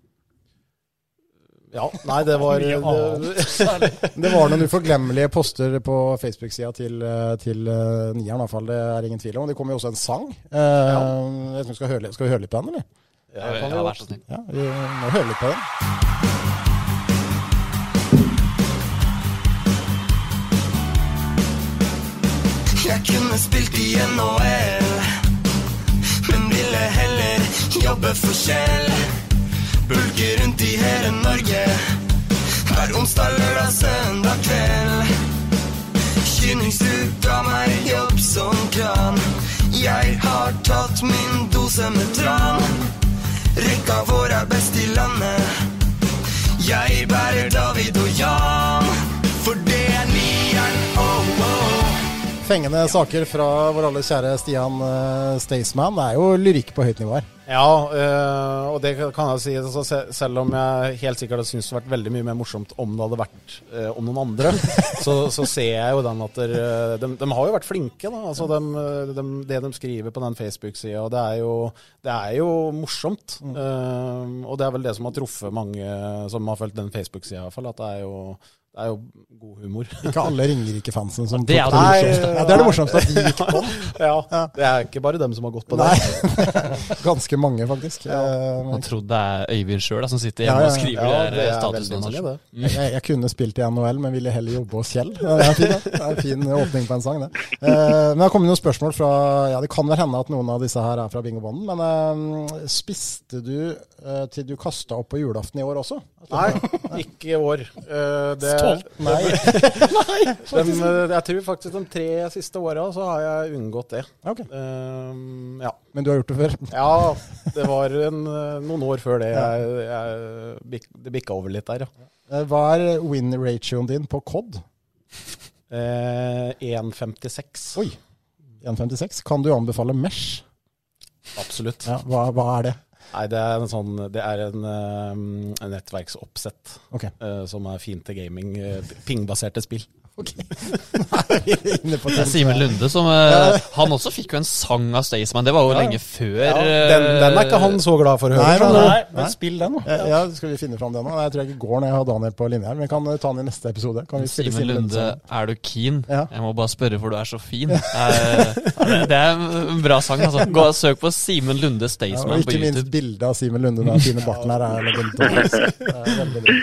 ja, nei, det var [laughs] [laughs] det, Det var noen uforglemmelige poster på Facebook-sida til, eh, til eh, nieren, i hvert fall. Det er ingen tvil om. Det kommer jo også en sang. Eh, jeg tror vi skal, høre, skal vi høre litt på den, eller? Ja, vi ja, vær så snill. Ja, vi må høre litt på den. Jeg kunne spilt i NHL, ville heller jobbe for Kjell. Bulke rundt i hele Norge, hver onsdag, lørdag, søndag kveld. Kynningsrud ga meg jobb som kran. Jeg har tatt min dose med tran. Rekka vår er best i landet. Jeg bærer David og Jan, Fengende saker fra vår aller kjære Stian uh, Staysman. Det er jo lyrikk på høyt nivå her. Ja, øh, og det kan jeg si, altså, selv om jeg helt sikkert hadde syntes det hadde vært veldig mye mer morsomt om det hadde vært øh, om noen andre, [laughs] så, så ser jeg jo den at der, de, de har jo vært flinke, da. Altså, de, de, det de skriver på den Facebook-sida, det, det er jo morsomt. Uh, og det er vel det som har truffet mange som har fulgt den Facebook-sida, i at det er jo det er jo god humor. [laughs] Ikke alle Ringerike-fansen som Det er det Nei, morsomste. Ja, det er det morsomste at de gikk [laughs] på ja, det er ikke bare dem som har gått på Nei. det. [laughs] Ganske mange, faktisk. Ja. Han trodde det er Øyvind sjøl som sitter hjemme og skriver ja, de det hans. mange, Jeg, jeg kunne spilt i NHL, men ville heller jobbe hos Kjell. Det er, fin, det. er en fin åpning på en sang, det. Eh, men det har kommet noen spørsmål fra Ja, det kan vel hende at noen av disse her er fra bingobånden, men eh, spiste du eh, til du kasta opp på julaften i år også? Nei, ikke i år. Eh, det, Stolt. Nei. [laughs] Nei, De, eh, jeg tror faktisk de tre siste åra så har jeg unngått det. Okay. Um, ja. Men du har gjort det før? Ja, det var en, eh, noen år før det. Jeg, jeg, det bikka over litt der, ja. Eh, Hva er win-ratioen din på COD? Eh, 1,56. Oi. 1,56. Kan du anbefale Mesh? Absolutt. Ja, hva, hva er det? Nei, det er en sånn Det er en, eh, en nettverksoppsett okay. eh, som er fint til gaming. eh, Pingbaserte spill. [laughs] På Det er Simen Lunde som uh, Han også fikk jo en sang av Staysman. Det var jo Ja. lenge før Ja, den, den er ikke han så glad for å høre. Nei, skjønner nei, Men spill den, da. Eh, Ja, skal vi finne fram den? nå? Jeg tror jeg ikke går når jeg har Daniel på linje her, men vi kan eh, ta den i neste episode. Kan vi spille Simen Lunde, sang? er du keen? Ja. Jeg må bare spørre, for du er så fin. Eh, det er en bra sang, altså. Gå og Søk på Simen Lunde Ja, Staysman og på ikke minst bildet av Simen Lunde med den fine barten her er legendarisk. Det er veldig bra.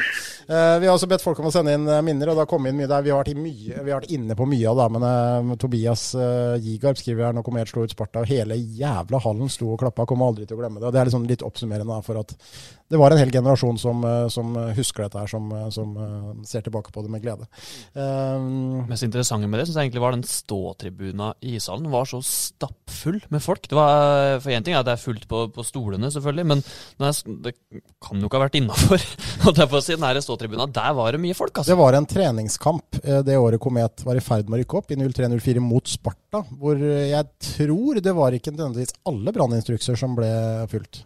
Eh, vi har også bedt folk om å sende inn eh, minner, og det har kommet inn mye der. Vi har vært, mye, vi har vært inne på mye av det, men eh, Tobias uh, Gigarp skriver her når Komet slo ut Sparta, og hele jævla hallen sto og klappa. Kommer aldri til å glemme det. Og det er liksom litt oppsummerende for at det var en hel generasjon som, eh, som husker dette her, som, eh, som eh, ser tilbake på det med glede. Eh, mest interessante med det synes jeg egentlig var den ståtribuna i ishallen. Var så stappfull med folk. Det var, for én ting er at det er fullt på, på stolene, selvfølgelig, men er, det kan jo ikke ha vært innafor. [laughs] Si, den her ståtribuna, der var det mye folk, altså. Det var en treningskamp eh, det året Komet var i ferd med å rykke opp, i 03-04 mot Sparta. Hvor eh, jeg tror det var ikke nødvendigvis alle branninstrukser som ble fulgt.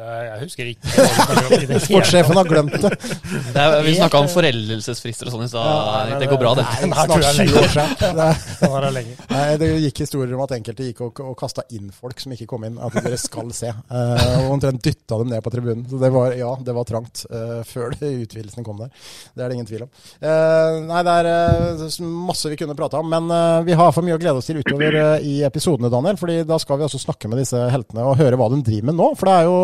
Jeg husker ikke. Sportssjefen har glemt det. Det er, vi snakka om foreldelsesfrister og sånn i stad. det går bra, det. Nei, her tror jeg 20 år siden. [laughs] Nei, det gikk historier om at enkelte gikk og, og kasta inn folk som ikke kom inn. At dere skal se. Eh, og omtrent dytta dem ned på tribunen. Så det var, ja, det var trangt eh, før det utvidelsen kom der. Det er det ingen tvil om. Eh, nei, det er masse vi kunne prata om. Men vi har for mye å glede oss til utover i episodene, Daniel. fordi da skal vi også snakke med disse heltene og høre hva de driver med nå. For det er jo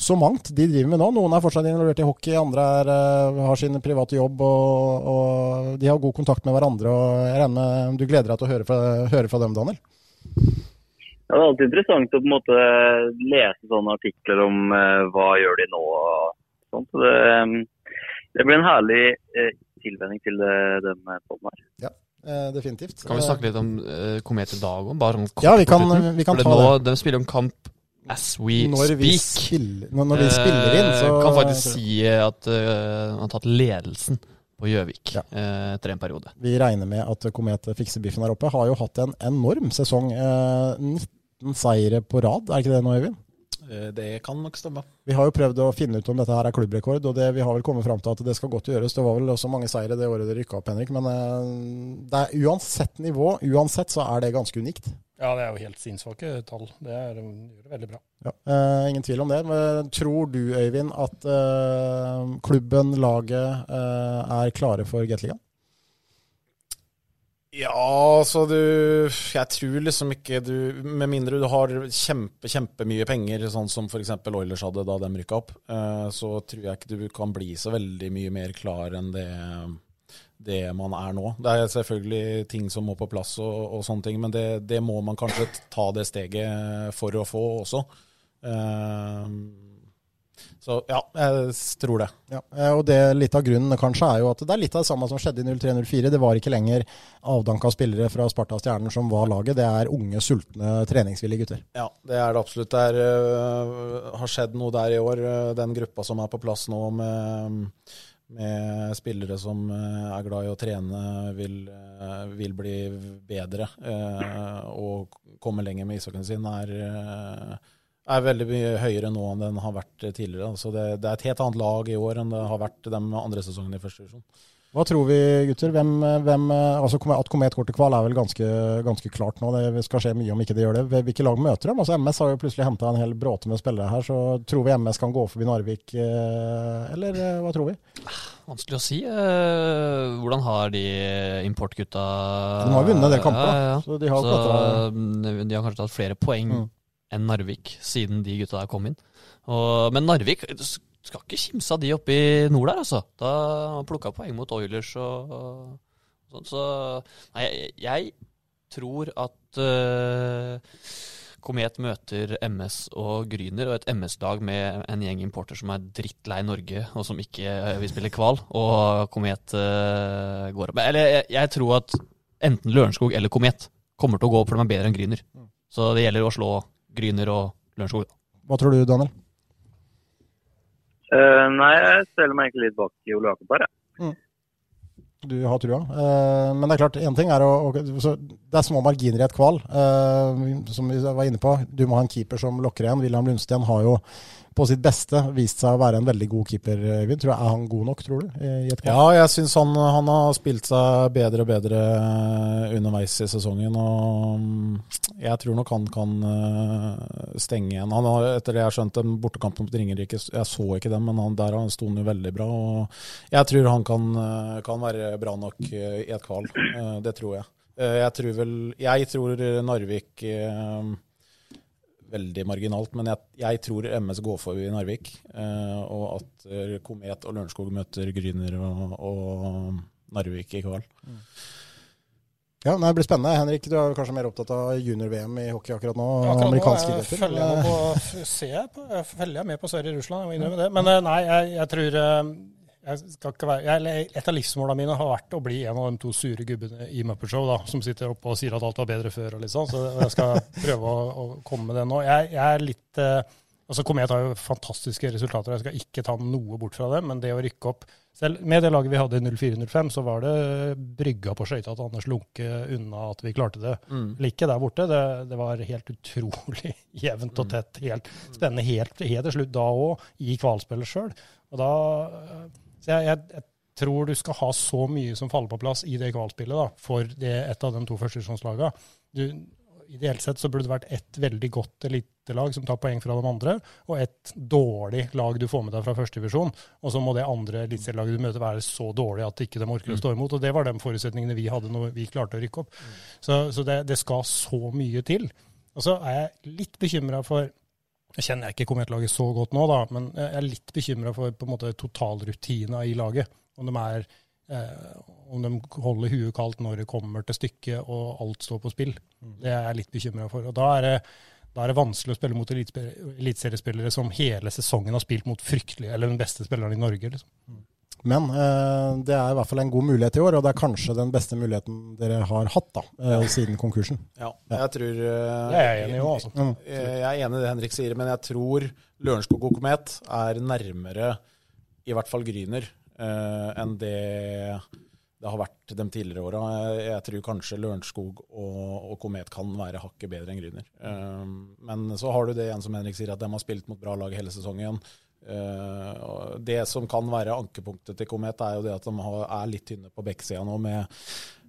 så mangt de driver med nå. Noen er fortsatt involvert i hockey, andre er, eh, har sin private jobb, og, og de har god kontakt med hverandre. og Jeg regner med du gleder deg til å høre fra, høre fra dem, Daniel? Ja, det er alltid interessant å på en måte lese sånne artikler om eh, hva gjør de nå og sånt. Så det, eh, det blir en herlig eh, tilvenning til eh, den podden her. Ja, eh, definitivt. Kan vi snakke litt om uh, Komet i dag òg? Bare sånn Ja, vi kan- vi kan ta ta nå, det. De spiller om kamp as we Når vi spiller- når- når vi spiller inn, så- Eh, Kan faktisk si at uh, han har tatt ledelsen på Gjøvik eh, etter en periode. Vi regner med at Komet fikser biffen her oppe. Har jo hatt en enorm sesong. Eh, 19 seire på rad, er ikke det nå, Øyvind? Eh, Det kan nok stemme. Vi har jo prøvd å finne ut om dette her er klubbrekord, og det, vi har vel kommet fram til at det skal godt gjøres. Det var vel også mange seire det året det rykka opp, Henrik. Men eh, det er uansett nivå, uansett så er det ganske unikt. Ja, det er jo helt sinnssvake tall. Det er, de gjør det veldig bra. Ja, eh, ingen tvil om det. Men tror du, Øyvind, at eh, klubben, laget, eh, er klare for Gateligaen? Ja, så du Jeg tror liksom ikke du Med mindre du har kjempe, kjempemye penger, sånn som f.eks. Oilers hadde da de rykka opp, eh, så tror jeg ikke du kan bli så veldig mye mer klar enn det, det man er nå. Det er selvfølgelig ting som må på plass og, og sånne ting, men det, det må man kanskje ta det steget for å få også. Eh, så ja, jeg tror det. Ja, eh, og det litt av grunnen kanskje er jo at det er litt av det samme som skjedde i 03-04. Det var ikke lenger avdanka spillere fra Sparta og Stjernen som var laget. Det er unge, sultne, treningsvillige gutter. Ja, det er det absolutt. Det er, øh, har skjedd noe der i år. øh, Den gruppa som er på plass nå med, med spillere som øh, er glad i å trene, vil, øh, vil bli bedre øh, og komme lenger med ishockeyen sin, er, er veldig mye høyere nå enn den har vært tidligere. Så det, det er et helt annet lag i år enn det har vært de andre sesongene i første divisjon. Hva tror vi, gutter? Hvem, hvem, altså At Komet går til kval er vel ganske, ganske klart nå. Det skal skje mye om ikke de gjør det. Hvilke lag møter dem? Altså MS har jo plutselig henta en hel bråte med spillere her. så Tror vi MS kan gå forbi Narvik, eh, eller eh, hva tror vi? Vanskelig å si. Eh, hvordan har de importgutta De har vunnet en del kamper, ja. Så de har Så, mm, de har kanskje tatt flere poeng Mm. enn Narvik siden de gutta der kom inn. Og, men Narvik skal ikke kimse av de oppe i nord der, altså. Da plukka poeng mot Oilers og, og sånn. Så nei, jeg, jeg tror at uh, Komet møter MS og Gryner, og et MS-lag med en gjeng importer som er drittlei Norge, og som ikke eh, vil spille kval, og Komet uh, går opp. Eller jeg, jeg tror at enten Lørenskog eller Komet kommer til å gå opp, for de er bedre enn Gryner. Så det gjelder å slå Gryner og Lørenskog. Hva tror du, Daniel? Eh, nei, jeg stiller meg egentlig litt bak Ole Jakob her, jeg. Du har trua. Eh, men det er klart, én ting er å, å Det er små marginer i et kval, eh, som vi var inne på. Du må ha en keeper som lokker igjen. William Lundsten har jo på sitt beste vist seg å være en veldig god keeper. Øyvind. Tror jeg, Er han god nok, tror du? Ja, jeg syns han, han har spilt seg bedre og bedre underveis i sesongen. Og jeg tror nok han kan eh, stenge igjen. Han har, etter det jeg har skjønt, den bortekampen mot Ringerike Jeg så ikke den, men han, der sto han jo veldig bra. Og jeg tror han kan, eh, kan være bra nok eh, i et kval. Eh, Det tror jeg. Eh, Jeg tror vel Jeg tror Narvik eh, veldig marginalt, men jeg, jeg tror MS går forbi Narvik. eh, og at eh, Komet og Lørenskog møter Gryner og, og Narvik i kval. Ja, nei, Det blir spennende. Henrik, du er kanskje mer opptatt av junior-VM i hockey akkurat nå? Akkurat nå amerikanske jeg følger jeg, med på, [laughs] ser jeg, på, jeg følger med på Sverige og Russland, jeg må innrømme det. Men eh, nei, jeg, jeg tror eh, jeg skal ikke være, jeg, Et av livsmålene mine har vært å bli en av de to sure gubbene i Muppet Show, da, som sitter oppe og sier at alt var bedre før. og litt sånn, Så jeg skal prøve å, å komme med det nå. Jeg, jeg er litt eh, altså Komet har jo fantastiske resultater, jeg skal ikke ta noe bort fra det. Men det å rykke opp selv Med det laget vi hadde i 04-05, så var det brygga på skøyta til Anders Lunke unna at vi klarte det. Mm. Like der borte. Det, det var helt utrolig [laughs] jevnt og tett. Helt spennende helt, helt til slutt da òg, i kvalspillet sjøl. Og da Så jeg, jeg, jeg tror du skal ha så mye som faller på plass i det kvalspillet da, for det, et av de to førstesjonslagene. Ideelt sett så burde det vært ett veldig godt elitelag som tar poeng fra de andre, og ett dårlig lag du får med deg fra førstedivisjon. Og så må det andre eliteserielaget du møter være så dårlig at ikke de orker å stå imot. Og det var de forutsetningene vi hadde når vi klarte å rykke opp. Så, så det, det skal så mye til. Og så er jeg litt bekymra for jeg kjenner jeg ikke Komet-laget så godt nå, da, men jeg er litt bekymra for på en måte totalrutina i laget. Om de, er, eh, om de holder huet kaldt når det kommer til stykket og alt står på spill. Det er jeg litt bekymra for. Og da er, det, da er det vanskelig å spille mot eliteseriespillere som hele sesongen har spilt mot fryktelige, eller den beste spilleren i Norge. liksom. Men eh, det er i hvert fall en god mulighet i år, og det er kanskje den beste muligheten dere har hatt da, eh, siden konkursen. Ja, jeg tror eh, Jeg er enig i også, altså. Mm. Eh, Jeg er enig i det Henrik sier, men jeg tror Lørenskog og Komet er nærmere i hvert fall Gryner eh, enn det det har vært de tidligere åra. Jeg, jeg tror kanskje Lørenskog og, og Komet kan være hakket bedre enn Gryner. Eh, men så har du det igjen som Henrik sier, at de har spilt mot bra lag hele sesongen. Eh, det som kan være ankepunktet til Komet, er jo det at de er litt tynne på bekksida nå, med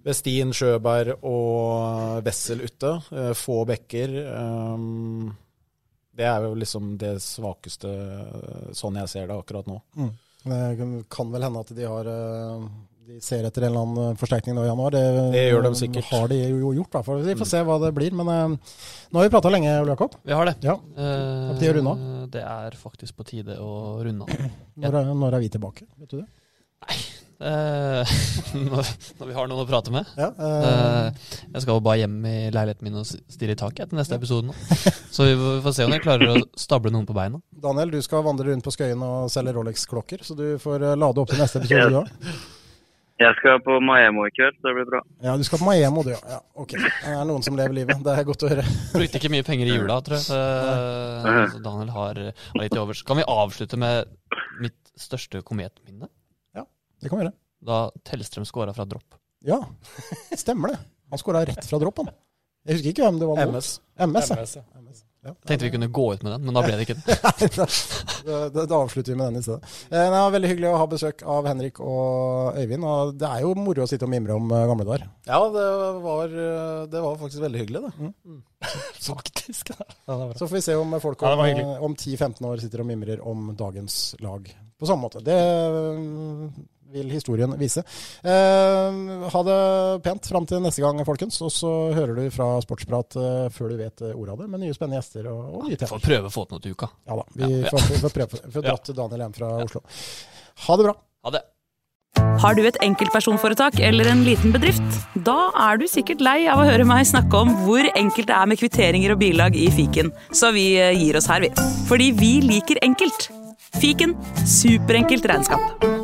Westin, Sjøberg og Wessel ute. Eh, få bekker. Eh, det er jo liksom det svakeste, sånn jeg ser det akkurat nå. Mm. Det kan vel hende at de har de ser etter en eller annen forsterkning nå i januar. Det, Det gjør de sikkert. har de jo gjort. For vi får se hva det blir. Men uh, nå har vi prata lenge, Ole Jakob. Vi har det. Ja. Eh, på tide å. Det er faktisk på tide å runde av. [clears throat] Når, er- når er vi tilbake? Vet du det? Eh, [laughs] når, når vi har noen å prate med. Ja, eh. Eh, jeg skal jo bare hjem i leiligheten min og stirre i taket etter neste episode nå. [laughs] Så vi får- se om jeg klarer å stable noen på beina. Daniel, du skal vandre rundt på Skøyen og selge Rolex-klokker, så du får eh, lade opp til neste episode, du òg. Jeg skal på Maemo i kveld, så det blir bra. Ja, du skal på Maemo, du, ja. ja. Ok. Det er noen som lever livet. Det er godt å høre. Brukte ikke mye penger i jula, tror jeg. Så, Daniel har, har litt i overs. Kan vi avslutte med mitt største kometminne? Ja, Det kan vi gjøre. Da Tellstrøm scora fra dropp. Ja, [laughs] stemmer det. Han skåra rett fra dropp, han. Jeg husker ikke hvem det var mot. MS. MS. MS, ja. MS, ja. Tenkte vi kunne gå ut med den, men da ble det ikke det. [laughs] Da, da, avslutter vi med den i stedet. Eh, Det var veldig hyggelig å ha besøk av Henrik og Øyvind. og Det er jo moro å sitte og mimre om eh, gamle dager. Ja, det var, eh, det var faktisk veldig hyggelig, det. Mm. [laughs] Faktisk. Ja, det. Så får vi se om folk om, ja, om 10-15 år sitter og mimrer om dagens lag på samme måte. Det vil historien vise. Eh, ha det pent fram til neste gang, folkens. Og så hører du fra Sportsprat eh, før du vet eh, ordet av det, med nye spennende gjester og, og nye Vi temaer. får prøve å få til noe til uka. Ja da, vi Ja, ja. får, får prøve. Får [laughs] dratt Daniel hjem fra Oslo. Ha det bra. Ha det. Har du et enkeltpersonforetak eller en liten bedrift? Da er du sikkert lei av å høre meg snakke om hvor enkelt det er med kvitteringer og bilag i fiken, så vi eh, gir oss her, vi. Fordi vi liker enkelt. Fiken superenkelt regnskap.